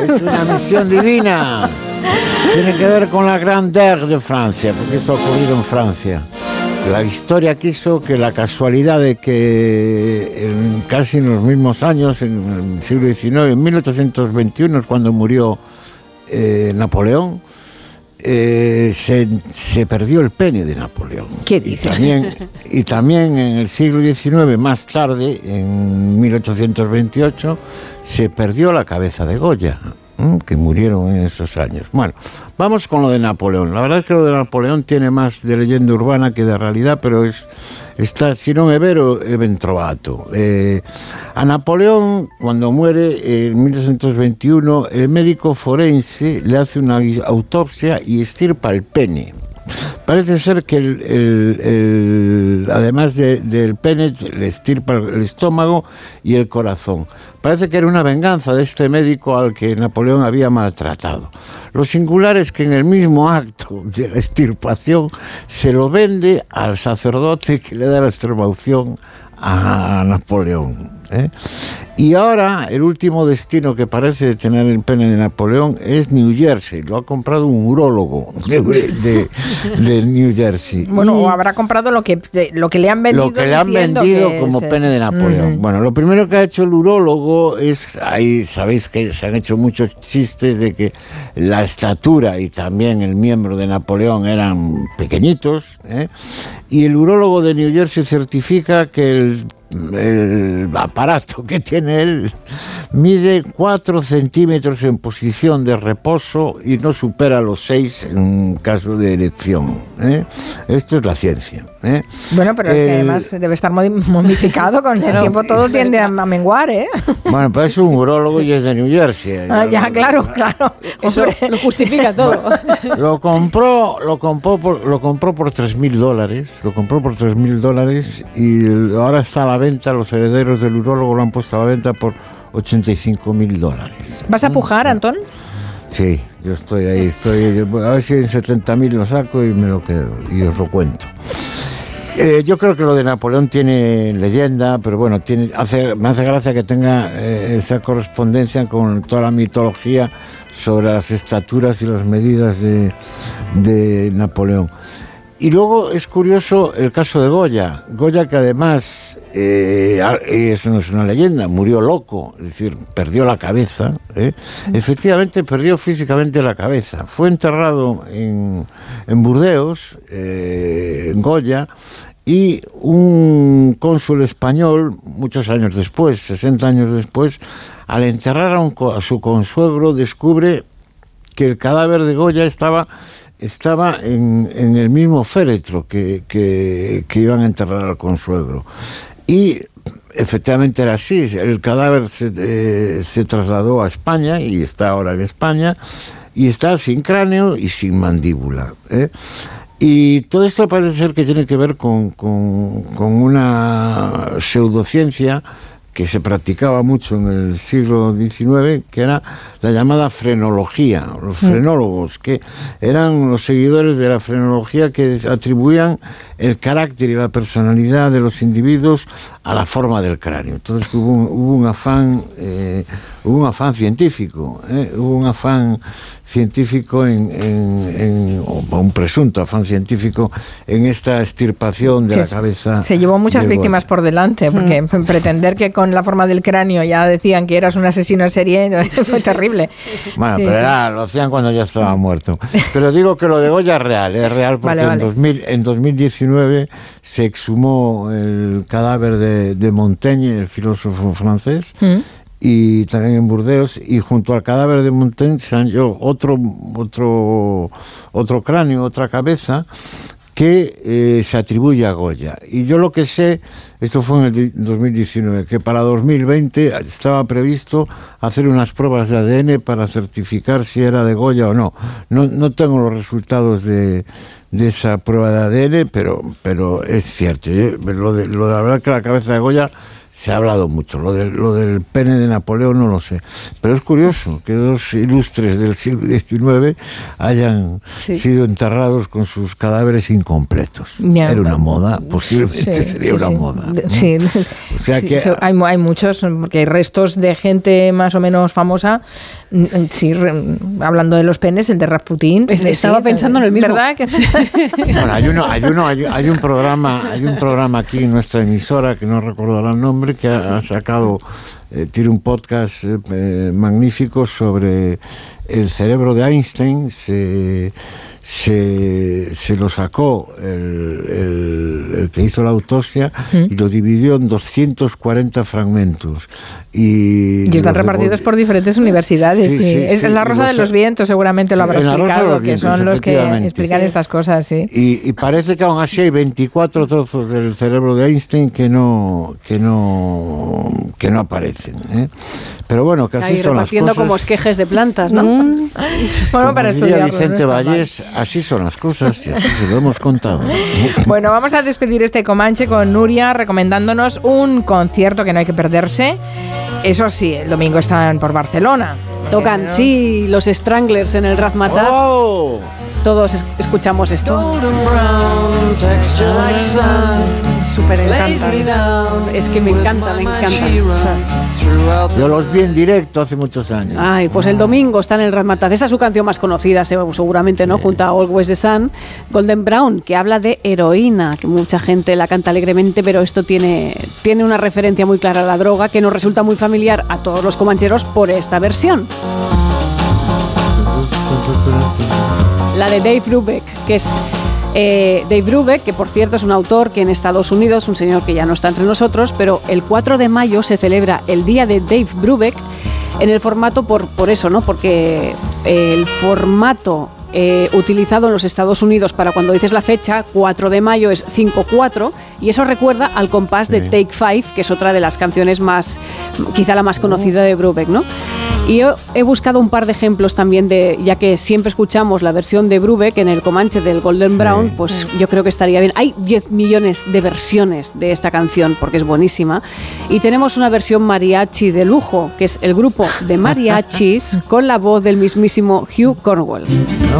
Es una misión divina. Tiene que ver con la Grandeur de Francia, porque esto ha ocurrido en Francia. La historia quiso que la casualidad de que en casi en los mismos años, en el siglo XIX, en 1821 es cuando murió eh, Napoleón, eh, se, se perdió el pene de Napoleón. ¿Qué Y también, y también en el siglo XIX, más tarde, en 1828, se perdió la cabeza de Goya. Que murieron en esos años. Bueno, vamos con lo de Napoleón. La verdad es que lo de Napoleón tiene más de leyenda urbana que de realidad, pero es está, si non è vero, è ben trovato. Eh, a Napoleón, cuando muere en 1921, el médico forense le hace una autopsia y estirpa el pene. Parece ser que el- además de- del pene le estirpa el estómago y el corazón. Parece que era una venganza de este médico al que Napoleón había maltratado. Lo singular es que en el mismo acto de la extirpación se lo vende al sacerdote que le da la extremaunción a Napoleón. ¿Eh? Y ahora el último destino que parece tener el pene de Napoleón es New Jersey. Lo ha comprado un urólogo de, de- de New Jersey. Bueno, Y o habrá comprado lo que, lo que le han vendido. lo que le han vendido como es, pene de Napoleón. ujú. Bueno, lo primero que ha hecho el urólogo es, ahí sabéis que se han hecho muchos chistes de que la estatura y también el miembro de Napoleón eran pequeñitos, ¿eh? y el urólogo de New Jersey certifica que el el aparato que tiene él mide 4 centímetros en posición de reposo y no supera los 6 en caso de erección. ¿eh? Esto es la ciencia. ¿Eh? Bueno, pero es que además debe estar momificado con el tiempo, todo tiende a, a menguar, ¿eh? Bueno, pues es un urólogo y es de New Jersey. Ah, ya, claro, claro. Eso Hombre. lo justifica todo. Lo compró, lo compró por, lo compró por 3 mil dólares, lo compró por 3 mil dólares y ahora está a la venta, los herederos del urólogo lo han puesto a la venta por 85 mil dólares. ¿Vas a pujar, Antón? Sí, yo estoy ahí, estoy, a ver si en 70 mil lo saco y me lo quedo y os lo cuento. Eh, yo creo que lo de Napoleón tiene leyenda, pero bueno, tiene, hace, me hace gracia que tenga eh, esa correspondencia con toda la mitología sobre las estaturas y las medidas de, de Napoleón. Y luego es curioso el caso de Goya. Goya que además, eh, eso no es una leyenda, murió loco, es decir, perdió la cabeza. ¿eh? Efectivamente perdió físicamente la cabeza. Fue enterrado en, en Burdeos, eh, en Goya, y un cónsul español, muchos años después, 60 años después, al enterrar a, un a su consuegro, descubre que el cadáver de Goya estaba, estaba en, en el mismo féretro que, que- que iban a enterrar al consuegro. Y efectivamente era así, el cadáver se, eh, se trasladó a España y está ahora en España y está sin cráneo y sin mandíbula. ¿eh? Y todo esto parece ser que tiene que ver con, con- con una pseudociencia que se practicaba mucho en el siglo XIX, que era la llamada frenología, los Mm. frenólogos, que eran los seguidores de la frenología que atribuían el carácter y la personalidad de los individuos a la forma del cráneo. Entonces hubo un, hubo un afán, eh, hubo un afán científico, eh, hubo un afán científico en, en- en- o un presunto afán científico en esta extirpación de Que la cabeza. Se llevó muchas víctimas por delante, porque pretender que con la forma del cráneo ya decían que eras un asesino en serie fue terrible. Bueno, Sí, pero sí. era- lo hacían cuando ya estaba muerto. Pero digo que lo de Goya es real, es real porque Vale, vale. En, 2000, en 2019 se exhumó el cadáver de, de Montaigne, el filósofo francés, Mm. y también en Burdeos, y junto al cadáver de Montaigne se halló otro, otro, otro cráneo, otra cabeza, que eh, se atribuye a Goya. Y yo lo que sé, esto fue en el di- 2019, que para 2020 estaba previsto hacer unas pruebas de ADN para certificar si era de Goya o no. No, no tengo los resultados de, de esa prueba de ADN, pero, pero es cierto. ¿eh? Lo, de, lo de la verdad que la cabeza de Goya se ha hablado mucho. Lo, de- lo del pene de Napoleón no lo sé. Pero es curioso que dos ilustres del siglo XIX hayan Sí. sido enterrados con sus cadáveres incompletos. Ya. Era una moda, posiblemente Sí, sería sí, una moda. ¿no? Sí. O sea que hay, hay muchos, porque hay restos de gente más o menos famosa. Mm, Sí, re- hablando de los penes, el de Rasputín. Es- estaba Sí, pensando en el mismo. ¿Verdad? Que- Bueno, hay uno, hay uno, hay, hay un programa, hay un programa aquí en nuestra emisora que no recordará el nombre que ha, ha sacado, eh, tiene un podcast eh, eh, magnífico sobre el cerebro de Einstein. Se, se, se lo sacó el, el- el que hizo la autopsia y lo dividió en 240 fragmentos. Y, Y están repartidos por diferentes universidades. Sí, sí. sí, Es sí, la y Rosa los- de los Vientos, seguramente lo habrá explicado, que Vientos, son los que explican Sí. estas cosas, sí. Y, y parece que aún así hay 24 trozos del cerebro de Einstein que no que no que no aparecen. ¿eh? Pero bueno, que así Ahí son las cosas. como esquejes de plantas, ¿no? bueno, Como para diría estudiarlo. Vicente no está mal. Vallés, así son las cosas y así se lo hemos contado. Bueno, vamos a despedir este Comanche con Nuria recomendándonos un concierto que no hay que perderse. Eso sí, el domingo están por Barcelona. Tocan, sí, los Stranglers en el Razmataz. Oh. Todos es- escuchamos esto. Súper encanta. Es que me encanta, me encanta. Yo los vi en directo hace muchos años. Ay, pues el domingo está en el Razmataz. Esa es su canción más conocida, se- seguramente, ¿no? Junto a Always the Sun. Golden Brown, que habla de heroína, que mucha gente la canta alegremente, pero esto tiene, tiene una referencia muy clara a la droga que nos resulta muy familiar a todos los comancheros por esta versión. La de Dave Brubeck, que es eh, Dave Brubeck, que por cierto es un autor que en Estados Unidos, un señor que ya no está entre nosotros, pero el 4 de mayo se celebra el Día de Dave Brubeck en el formato por, por eso, ¿no? Porque el formato eh, utilizado en los Estados Unidos para cuando dices la fecha, 4 de mayo es 5-4, y eso recuerda al compás de Take Five, que es otra de las canciones más, quizá la más conocida de Brubeck, ¿no? Y yo he buscado un par de ejemplos también de, ya que siempre escuchamos la versión de Brubeck en el Comanche del Golden Brown, pues yo creo que estaría bien. Hay 10 millones de versiones de esta canción porque es buenísima. Y tenemos una versión mariachi de lujo, que es el grupo de mariachis con la voz del mismísimo Hugh Cornwell. No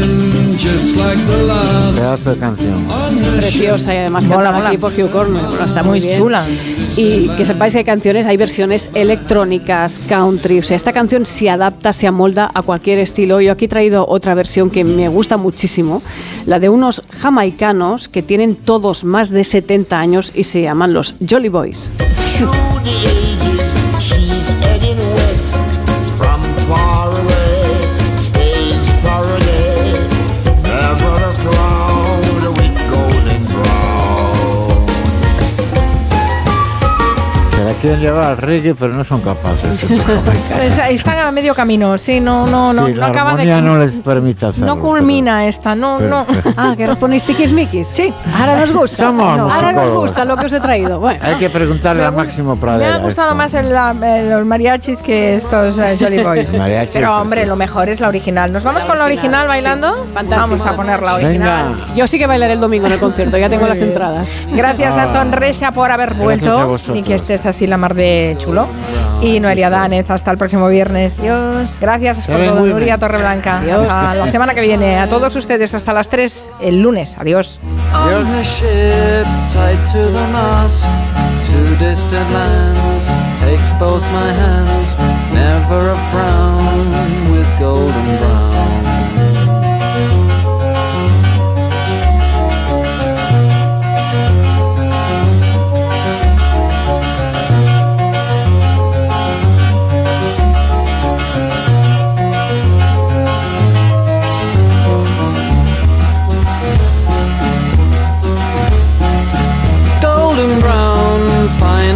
Pedazo de canción. Preciosa y además Mola, cantada mola. aquí por Hugh. Bueno, está muy, Muy bien. chula. Y que sepáis que hay canciones, hay versiones electrónicas, country. O sea, esta canción se adapta, se amolda a cualquier estilo. Yo aquí he traído otra versión que me gusta muchísimo, la de unos jamaicanos que tienen todos más de 70 años y se llaman los Jolly Boys. Quieren llevar al reggae, pero no son capaces. Es- Están a medio camino, sí, no, no, no, sí, no la acaba de. armonía no les permite hacerlo. no culmina esta, no, pero- no. Ah, que nos ponéis tiquismiquis. Sí. Ahora nos gusta. Somos Ahora nos gusta lo que os he traído. Bueno. Hay que preguntarle a Máximo Me Pradera. ha gustado esto. más el, la- eh, los mariachis que estos eh, Jolly Boys. Mariachis, Pero hombre, sí. lo mejor es la original. ¿Nos vamos con la original bailando? Vamos a poner la original. Yo sí que bailaré el domingo en el concierto, ya tengo las entradas. Gracias Ah. Anton Resha por haber a vuelto y que estés así la mar de chulo. Y Noelia Danez, hasta el próximo viernes. Adiós. Gracias Se por todo, Nuria. Torreblanca. Adiós. Hasta la semana que viene. A todos ustedes hasta las 3 el lunes. Adiós. On a